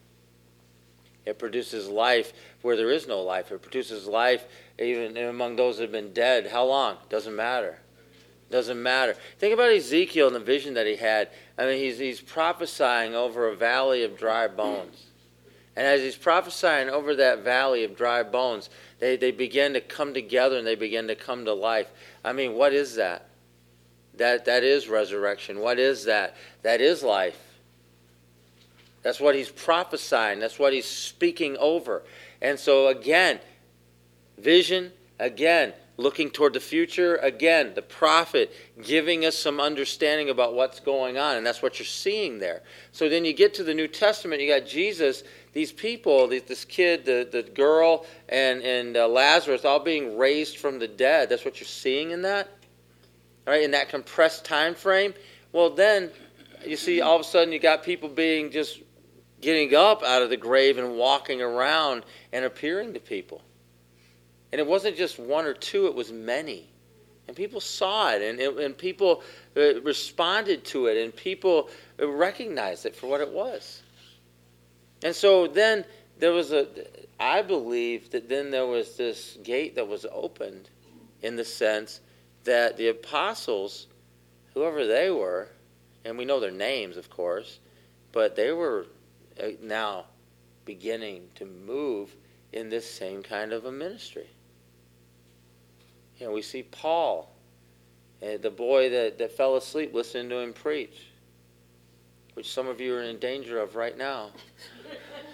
It produces life where there is no life. It produces life even among those that have been dead. How long? Doesn't matter. Doesn't matter. Think about Ezekiel and the vision that he had. I mean, he's, he's prophesying over a valley of dry bones. And as he's prophesying over that valley of dry bones, they, they begin to come together and they begin to come to life. I mean, what is that? That, that is resurrection. What is that? That is life. That's what he's prophesying. That's what he's speaking over. And so, again, vision, again, looking toward the future, again, the prophet giving us some understanding about what's going on. And that's what you're seeing there. So then you get to the New Testament, you got Jesus, these people, this kid, the, the girl, and, and uh, Lazarus all being raised from the dead. That's what you're seeing in that? All right, in that compressed time frame. Well, then you see all of a sudden you got people being just getting up out of the grave and walking around and appearing to people. And it wasn't just one or two, it was many. And people saw it, and, and people uh, responded to it, and people recognized it for what it was. And so then there was a, I believe that then there was this gate that was opened in the sense that the apostles, whoever they were, and we know their names, of course, but they were uh, now beginning to move in this same kind of a ministry. You know, we see Paul, uh, the boy that, that fell asleep listening to him preach, which some of you are in danger of right now.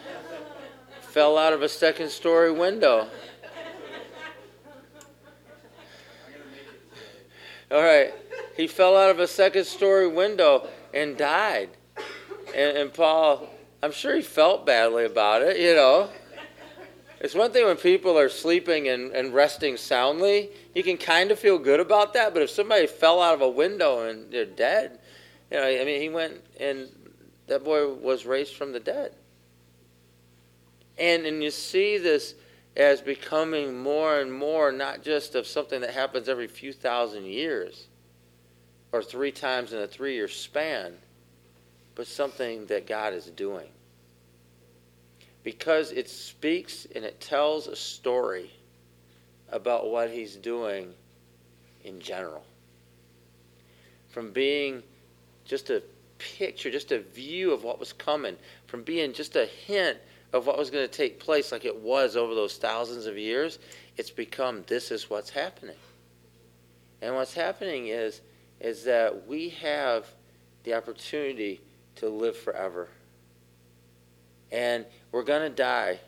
fell out of a second story window. All right. He fell out of a second story window and died. And, and Paul, I'm sure he felt badly about it, you know. It's one thing when people are sleeping and, and resting soundly, you can kind of feel good about that. But if somebody fell out of a window and they're dead, you know, I mean, he went and that boy was raised from the dead. And, and you see this as becoming more and more not just of something that happens every few thousand years or three times in a three year span, but something that God is doing. Because it speaks and it tells a story about what He's doing in general. From being just a picture, just a view of what was coming, from being just a hint of what was going to take place like it was over those thousands of years, it's become this is what's happening. And what's happening is is that we have the opportunity to live forever. And we're going to die.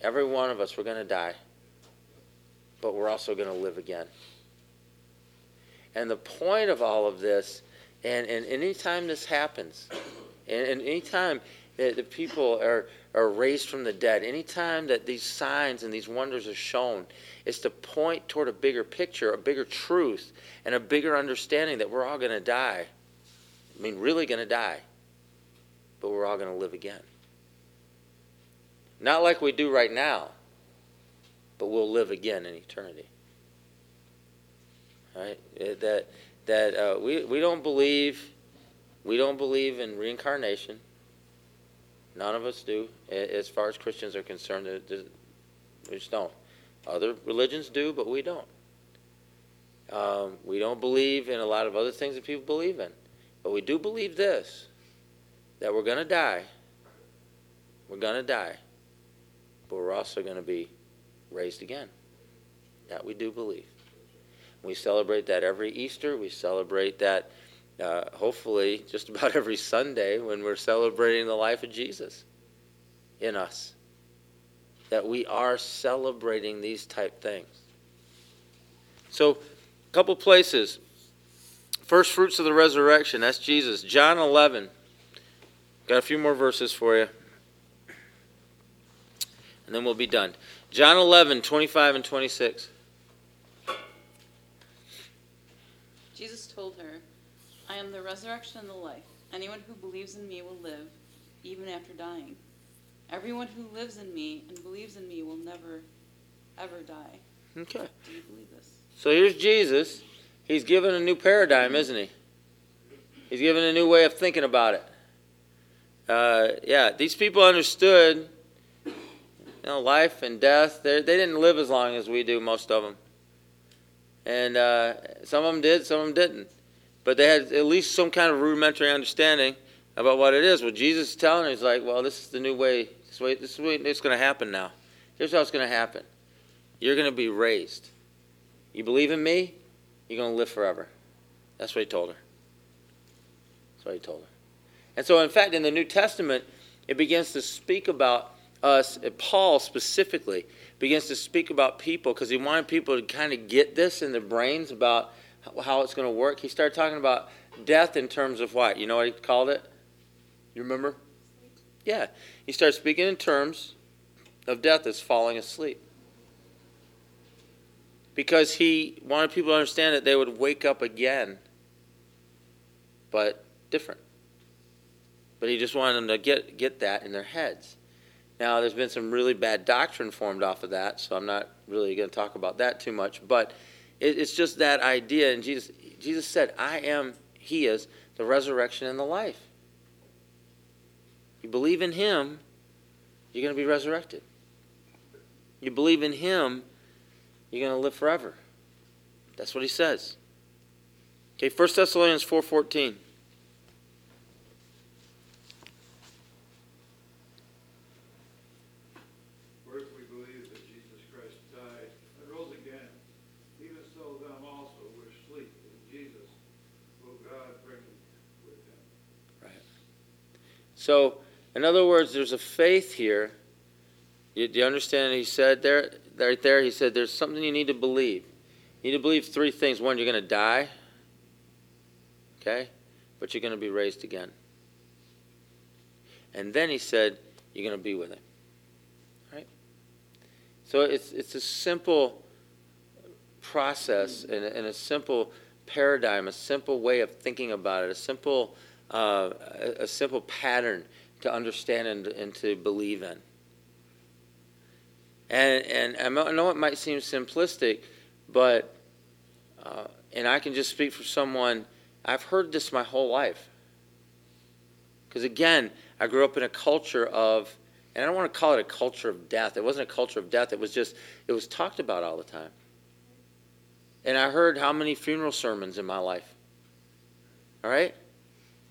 Every one of us, we're going to die. But we're also going to live again. And the point of all of this, and, and anytime this happens, and, and anytime that the people are, are raised from the dead, anytime that these signs and these wonders are shown, is to point toward a bigger picture, a bigger truth, and a bigger understanding that we're all going to die. I mean, really going to die. But we're all going to live again. Not like we do right now, but we'll live again in eternity. Right? That that uh, we we don't believe we don't believe in reincarnation. None of us do, as far as Christians are concerned. We just don't. Other religions do, but we don't. Um, we don't believe in a lot of other things that people believe in. But we do believe this that we're going to die. We're going to die. But we're also going to be raised again. That we do believe. We celebrate that every Easter. We celebrate that uh, hopefully just about every Sunday when we're celebrating the life of Jesus in us that we are celebrating these type things. So, a couple places. First fruits of the resurrection, that's Jesus. John 11. Got a few more verses for you. And then we'll be done. John 11, 25 and 26. Jesus told her, I am the resurrection and the life. Anyone who believes in me will live, even after dying. Everyone who lives in me and believes in me will never, ever die. Okay. Do you believe this? So here's Jesus. He's given a new paradigm, isn't he? He's given a new way of thinking about it. Uh, yeah, these people understood, know, life and death. They they didn't live as long as we do, most of them. And uh, some of them did, some of them didn't. But they had at least some kind of rudimentary understanding about what it is. Well, Jesus is telling them, he's like, well, this is the new way this way, this is way it's going to happen now. Here's how it's going to happen. You're going to be raised. You believe in me, you're going to live forever. That's what he told her. That's what he told her. And so, in fact, in the New Testament, it begins to speak about us, Paul specifically, begins to speak about people because he wanted people to kind of get this in their brains about how it's going to work. He started talking about death in terms of what? You know what he called it? You remember? Yeah. He started speaking in terms of death as falling asleep. Because he wanted people to understand that they would wake up again, but different. But he just wanted them to get, get that in their heads. Now, there's been some really bad doctrine formed off of that, so I'm not really going to talk about that too much. But it, it's just that idea. And Jesus, Jesus said, I am, He is the resurrection and the life. You believe in Him, you're going to be resurrected. You believe in Him, you're going to live forever. That's what He says. Okay, 1 Thessalonians 4.14. So, in other words, there's a faith here. You, do you understand? He said there, right there, he said there's something you need to believe. You need to believe three things. One, you're going to die. Okay? But you're going to be raised again. And then he said, you're going to be with him. Right? So it's, it's a simple process and and a simple paradigm, a simple way of thinking about it, a simple, uh, a, simple pattern to understand and, and to believe in. And, and I know- I know it might seem simplistic, but, uh, and I can just speak for someone, I've heard this my whole life. Because again, I grew up in a culture of, and I don't want to call it a culture of death. It wasn't a culture of death. It was just, it was talked about all the time. And I heard how many funeral sermons in my life. All right?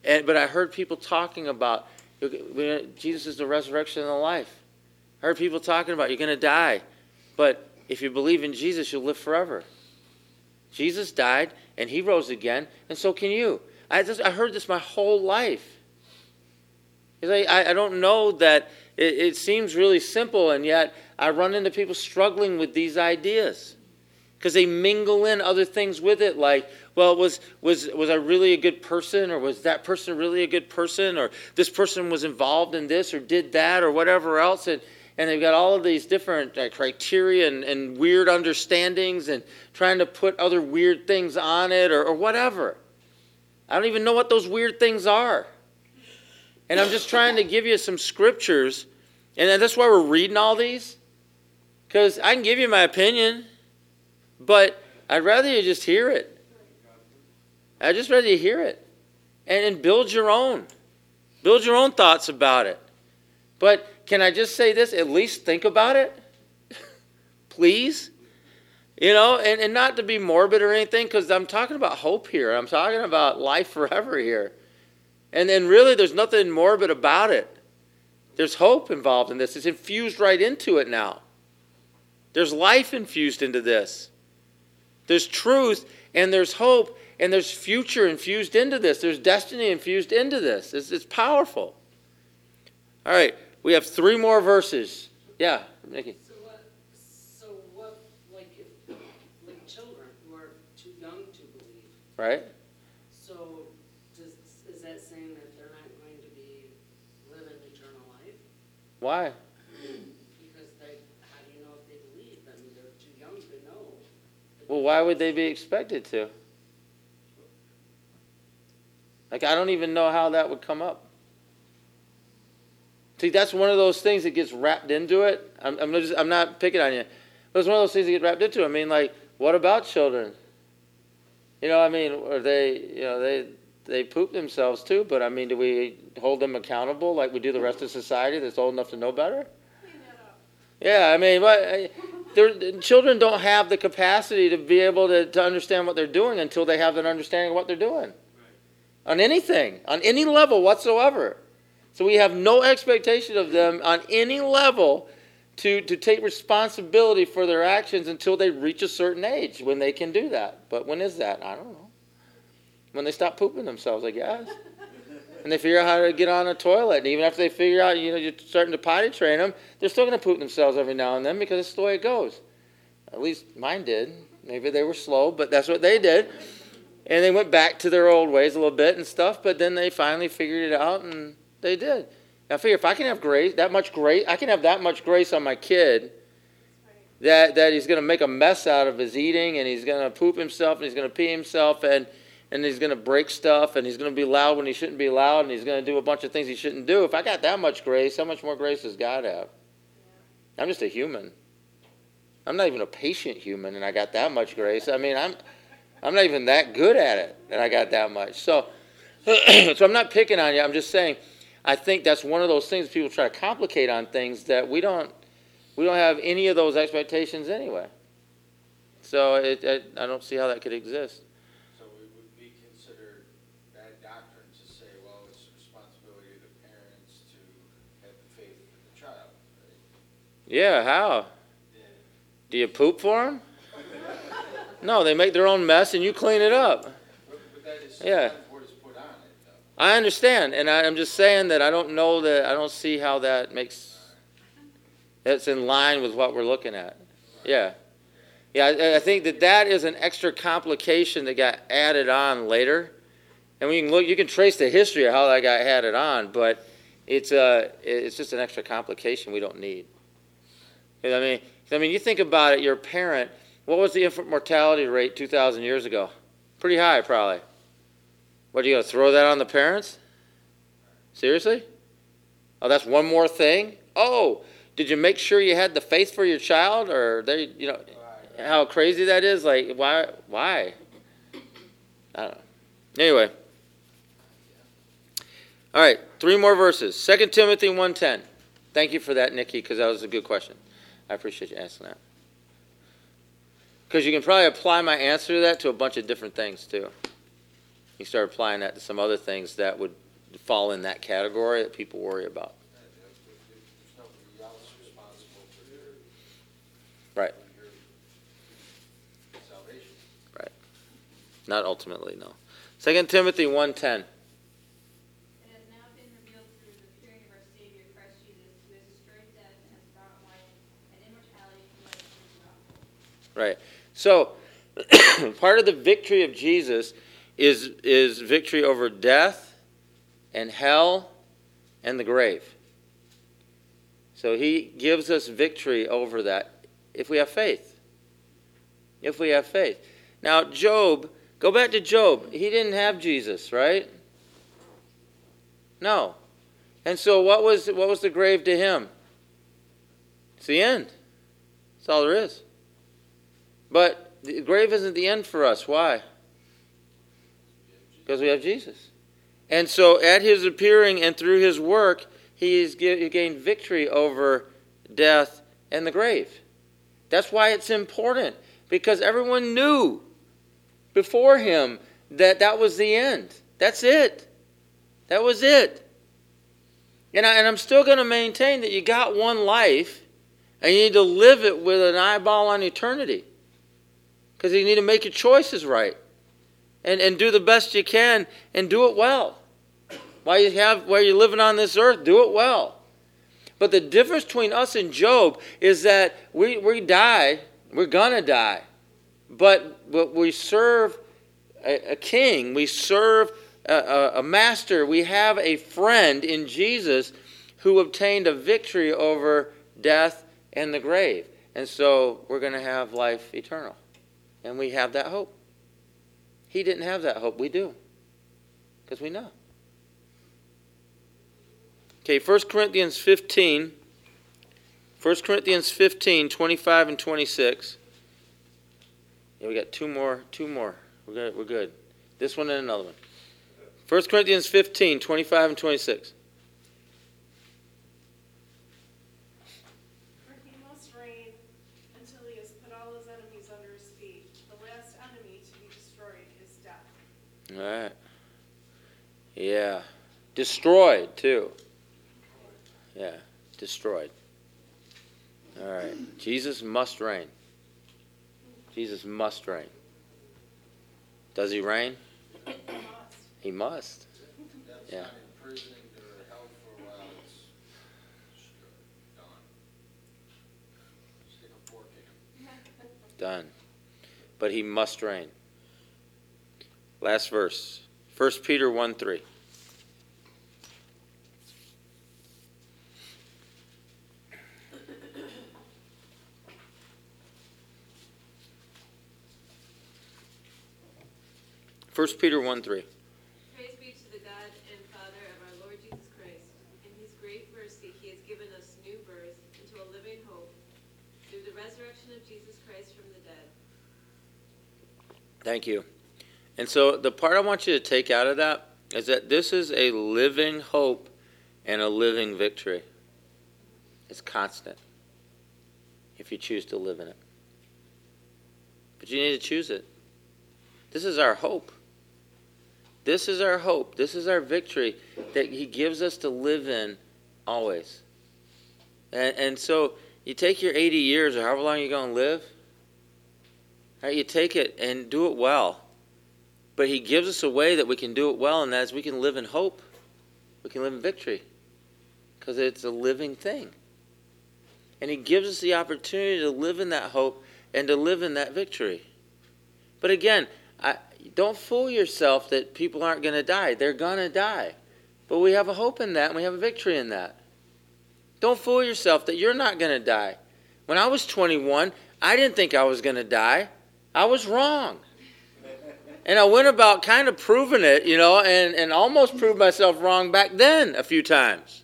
And, but I heard people talking about Jesus is the resurrection and the life. I heard people talking about you're going to die. But if you believe in Jesus, you'll live forever. Jesus died and he rose again, and so can you. I, just, I heard this my whole life. I, I don't know that it, it seems really simple, and yet I run into people struggling with these ideas because they mingle in other things with it like well was was was i really a good person or was that person really a good person or this person was involved in this or did that or whatever else? And and they've got all of these different uh, criteria and, and weird understandings and trying to put other weird things on it or, or whatever. I don't even know what those weird things are. And i'm just trying to give you some scriptures and that's why we're reading all these because i can give you my opinion but I'd rather you just hear it. I'd just rather you hear it. And, and build your own. Build your own thoughts about it. But can I just say this? At least think about it. Please. You know, and, and not to be morbid or anything, because I'm talking about hope here. I'm talking about life forever here. And then really, there's nothing morbid about it. There's hope involved in this. It's infused right into it now. There's life infused into this. There's truth and there's hope and there's future infused into this. There's destiny infused into this. It's, it's powerful. All right, we have three more verses. Yeah, Nikki. So what, so what, like, if, like children who are too young to believe, Right? so does, is that saying that they're not going to be living eternal life? Why? Because they, how do you know if they believe? I mean, they're too young to know. Well, why would they be expected to? Like, I don't even know how that would come up. See, that's one of those things that gets wrapped into it. I'm, I'm, just, I'm not picking on you. But it's one of those things that get wrapped into it. I mean, like, what about children? You know, I mean, are they, you know, they, they poop themselves too, but I mean, do we hold them accountable like we do the rest of society that's old enough to know better? Yeah, I mean, they're- children don't have the capacity to be able to, to understand what they're doing until they have an understanding of what they're doing. On anything, on any level whatsoever. So we have no expectation of them on any level to, to take responsibility for their actions until they reach a certain age when they can do that. But when is that? I don't know. When they stop pooping themselves, I guess. and they figure out how to get on a toilet. And even after they figure out, you know, you're starting to potty train them, they're still going to poop themselves every now and then because it's the way it goes. At least mine did. Maybe they were slow, but that's what they did. And they went back to their old ways a little bit and stuff, but then they finally figured it out and they did. I figure if I can have grace, that much grace, I can have that much grace on my kid that, that he's going to make a mess out of his eating and he's going to poop himself and he's going to pee himself and, and he's going to break stuff and he's going to be loud when he shouldn't be loud and he's going to do a bunch of things he shouldn't do. If I got that much grace, how much more grace does God have? I'm just a human. I'm not even a patient human and I got that much grace. I mean, I'm, I'm not even that good at it and I got that much. So, so I'm not picking on you. I'm just saying, I think that's one of those things people try to complicate on things that we don't, we don't have any of those expectations anyway. So it, it, I don't see how that could exist. So it would be considered bad doctrine to say, well, it's the responsibility of the parents to have the faith in the child, right? Yeah, how? Do you poop for them? No, they make their own mess and you clean it up. But, but Yeah. sometimes what is put on it. I understand, and I, I'm just saying that I don't know that I don't see how that makes that's in line with what we're looking at. Yeah, yeah. I, I think that that is an extra complication that got added on later, and we can look. You can trace the history of how that got added on, but it's a it's just an extra complication we don't need. You know what I mean, I mean, you think about it. Your parent. What was the infant mortality rate 2,000 years ago? Pretty high, probably. What, are you going to throw that on the parents? Seriously? Oh, that's one more thing? Oh, did you make sure you had the faith for your child? Or they, you know, how crazy that is? Like, why? Why? I don't know. Anyway. All right, three more verses. 2 Timothy 1.10. Thank you for that, Nikki, because that was a good question. I appreciate you asking that. Because you can probably apply my answer to that to a bunch of different things, too. You start applying that to some other things that would fall in that category that people worry about. There's nobody else responsible for your. Right. your Salvation. Not ultimately, no. 2 Timothy 1.10. It has now been revealed through the appearing of our Savior Christ Jesus, who has destroyed death and has brought life and immortality to life through the gospel. Right. So, part of the victory of Jesus is, is victory over death and hell and the grave. So, he gives us victory over that if we have faith. If we have faith. Now, Job, go back to Job. He didn't have Jesus, right? No. And so, what was, what was the grave to him? It's the end. That's all there is. But the grave isn't the end for us. Why? Because we have Jesus. And so at his appearing and through his work, he has gained victory over death and the grave. That's why it's important. Because everyone knew before him that that was the end. That's it. That was it. And, I, and I'm still going to maintain that you got one life and you need to live it with an eyeball on eternity because you need to make your choices right and, and do the best you can and do it well. While you have while you're living on this earth, do it well. But the difference between us and Job is that we, we die, we're gonna die. But, but we serve a, a king, we serve a, a, a master, we have a friend in Jesus who obtained a victory over death and the grave. And so we're going to have life eternal. And we have that hope. He didn't have that hope. We do. Because we know. Okay, 1 Corinthians 15. 1 Corinthians 15, 25 and 26. Yeah, we got two more. Two more. We're good. We're good. This one and another one. 1 Corinthians 15, 25 and 26. For he must reign until he has put all his enemies under his feet. The last enemy to be destroyed is death. All right. Yeah. Destroyed, too. Yeah. Destroyed. All right. Jesus must reign. Jesus must reign. Does he reign? He must. He must. That's Yeah. not in prison or held for a while, it's destroyed, done. Stick a fork in him. Done. But he must reign. Last verse. 1 Peter 1 3. First Peter 1 3. Praise be to the God and Father of our Lord Jesus Christ. In his great mercy, he has given us new birth into a living hope through the resurrection of Jesus Christ from the dead. Thank you. And so the part I want you to take out of that is that this is a living hope and a living victory. It's constant if you choose to live in it. But you need to choose it. This is our hope. This is our hope. This is our victory that He gives us to live in always. And, and so you take your 80 years or however long you're going to live, Right, you take it and do it well. But He gives us a way that we can do it well, and that is we can live in hope. We can live in victory because it's a living thing. And He gives us the opportunity to live in that hope and to live in that victory. But again, I, don't fool yourself that people aren't going to die. They're going to die. But we have a hope in that and we have a victory in that. Don't fool yourself that you're not going to die. When I was 21, I didn't think I was going to die. I was wrong. And I went about kind of proving it, you know, and, and almost proved myself wrong back then a few times.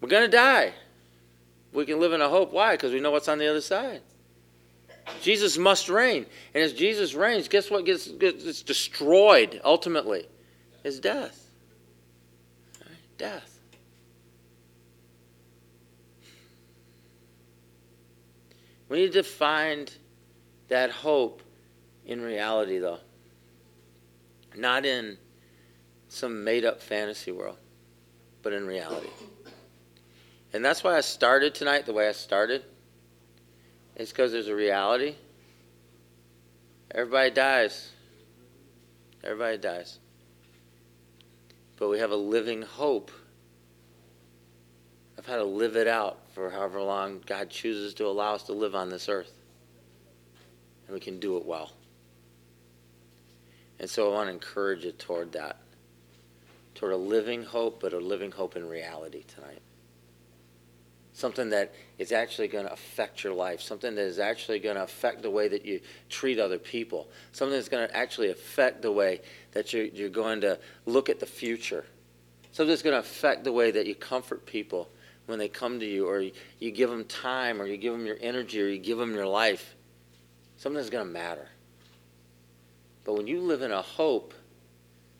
We're going to die. We can live in a hope. Why? Because we know what's on the other side. Jesus must reign. And as Jesus reigns, guess what gets, gets destroyed ultimately? Is death. Right? Death. We need to find that hope in reality, though, not in some made up fantasy world, but in reality. And that's why I started tonight the way I started. It's because there's a reality. Everybody dies. Everybody dies. But we have a living hope of how to live it out for however long God chooses to allow us to live on this earth. And we can do it well. And so I want to encourage you toward that. Toward a living hope, but a living hope in reality tonight something that is actually going to affect your life, something that is actually going to affect the way that you treat other people, something that's going to actually affect the way that you're, you're going to look at the future, something that's going to affect the way that you comfort people when they come to you, or you, you give them time, or you give them your energy, or you give them your life. Something that's going to matter. But when you live in a hope,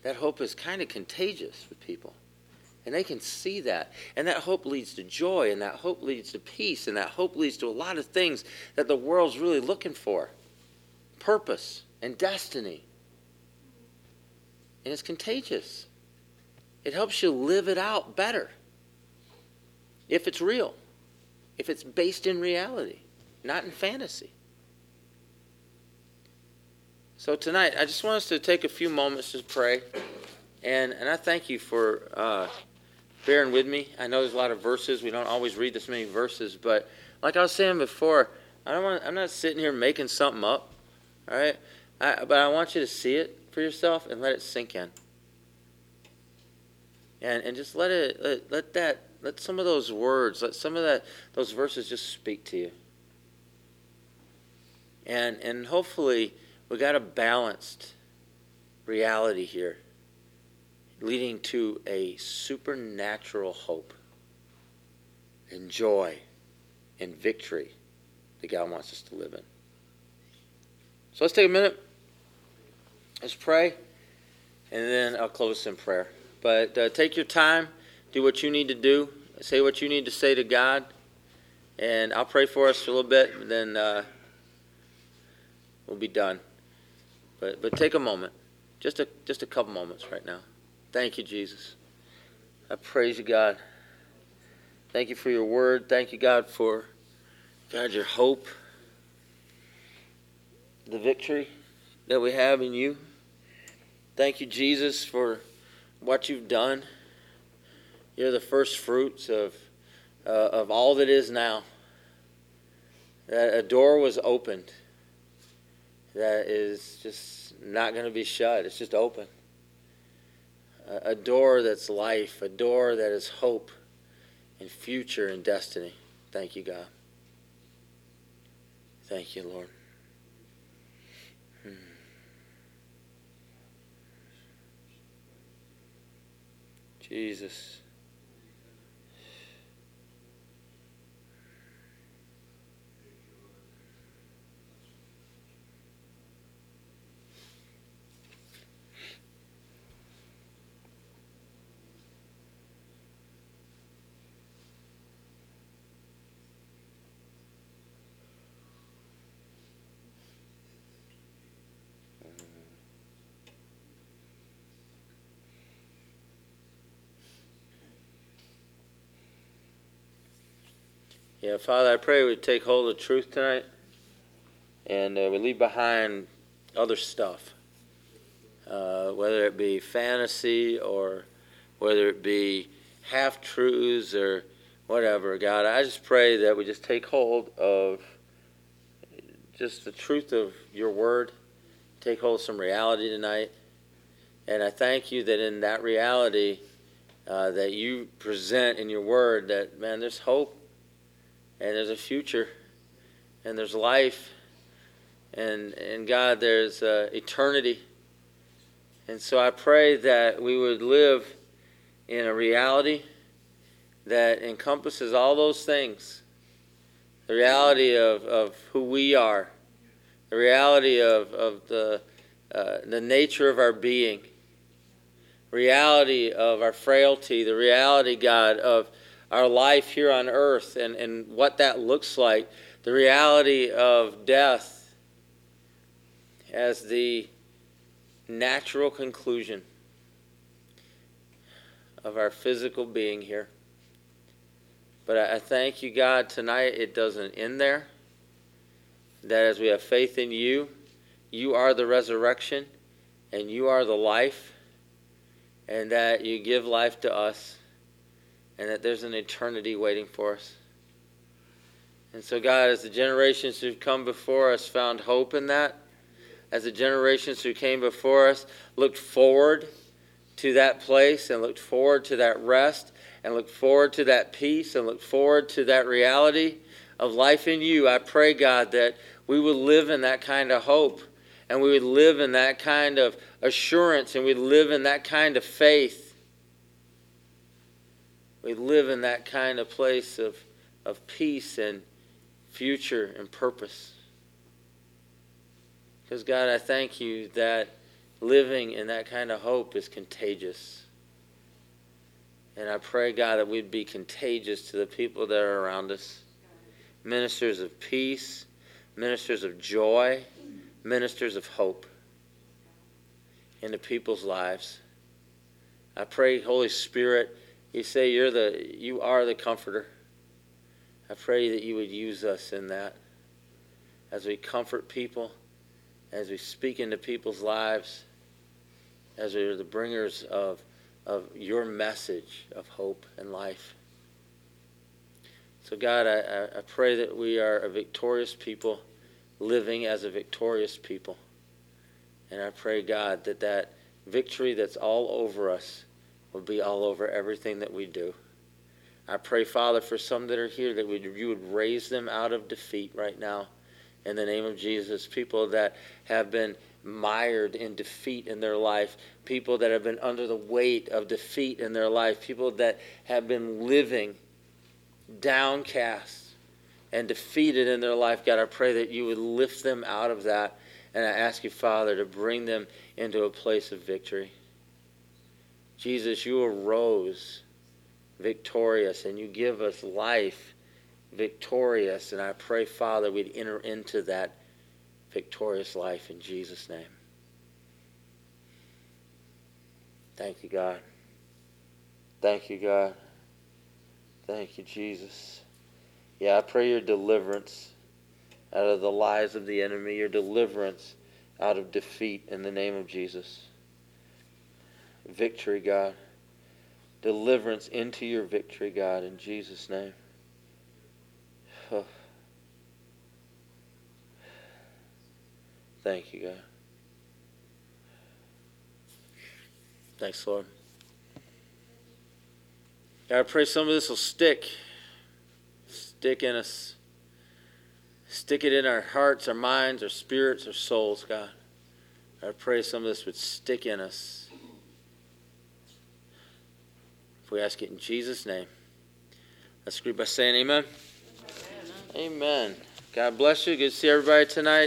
that hope is kind of contagious with people. And they can see that. And that hope leads to joy, and that hope leads to peace, and that hope leads to a lot of things that the world's really looking for purpose and destiny. And it's contagious. It helps you live it out better if it's real, if it's based in reality, not in fantasy. So tonight, I just want us to take a few moments to pray. And, and I thank you for. Uh, bearing with me. I know there's a lot of verses. We don't always read this many verses, but like I was saying before, I don't want. I'm not sitting here making something up. All right, I, but I want you to see it for yourself and let it sink in. And and just let it let, let that let some of those words, let some of that those verses just speak to you. And and hopefully we got a balanced reality here leading to a supernatural hope and joy and victory that God wants us to live in. So let's take a minute. Let's pray, and then I'll close in prayer. But uh, take your time, do what you need to do, say what you need to say to God, and I'll pray for us for a little bit, and then uh, we'll be done. But but take a moment, just a just a couple moments right now. Thank you, Jesus. I praise you, God. Thank you for your word. Thank you, God, for God your hope, the victory that we have in you. Thank you, Jesus, for what you've done. You're the first fruits of uh, of all that is now. That a door was opened that is just not going to be shut. It's just open a door that's life, a door that is hope and future and destiny. Thank you, God. Thank you, Lord. Jesus. Yeah, Father, I pray we take hold of truth tonight. and uh, we leave behind other stuff, uh, whether it be fantasy or whether it be half truths or whatever. God, I just pray that we just take hold of just the truth of your word, take hold of some reality tonight. And I thank you that in that reality uh, that you present in your word, that, man, there's hope and there's a future and there's life. And, and God, there's uh, eternity. And so I pray that we would live in a reality that encompasses all those things the reality of, of who we are, the reality of, of the, uh, the nature of our being, reality of our frailty, the reality, God, of our life here on earth and, and what that looks like, the reality of death as the natural conclusion of our physical being here. But I, I thank you, God, tonight it doesn't end there. That as we have faith in you, you are the resurrection and you are the life, and that you give life to us, and that there's an eternity waiting for us. And so, God, as the generations who've come before us found hope in that, as the generations who came before us looked forward to that place and looked forward to that rest and looked forward to that peace and looked forward to that reality of life in you, I pray, God, that we would live in that kind of hope and we would live in that kind of assurance and we live in that kind of faith. We live in that kind of place of, of peace and future and purpose. Because, God, I thank you that living in that kind of hope is contagious. And I pray, God, that we'd be contagious to the people that are around us. Ministers of peace, ministers of joy, ministers of hope into people's lives. I pray, Holy Spirit, you say you're the you are the comforter. I pray that you would use us in that as we comfort people, as we speak into people's lives, as we are the bringers of, of your message of hope and life. So, God, I, I pray that we are a victorious people living as a victorious people. And I pray, God, that that victory that's all over us will be all over everything that we do. I pray, Father, for some that are here that we, you would raise them out of defeat right now in the name of Jesus. People that have been mired in defeat in their life, people that have been under the weight of defeat in their life, people that have been living downcast and defeated in their life. God, I pray that you would lift them out of that. And I ask you, Father, to bring them into a place of victory. Jesus, you arose victorious and you give us life victorious. And I pray, Father, we'd enter into that victorious life in Jesus' name. Thank you, God. Thank you, God. Thank you, Jesus. Yeah, I pray your deliverance out of the lies of the enemy, your deliverance out of defeat in the name of Jesus. Victory, God. Deliverance into your victory, God, in Jesus' name. Oh. Thank you, God. Thanks, Lord. God, I pray some of this will stick. Stick in us. Stick it in our hearts, our minds, our spirits, our souls, God. I pray some of this would stick in us. If we ask it in Jesus' name. Let's agree by saying amen. Amen. God bless you. Good to see everybody tonight.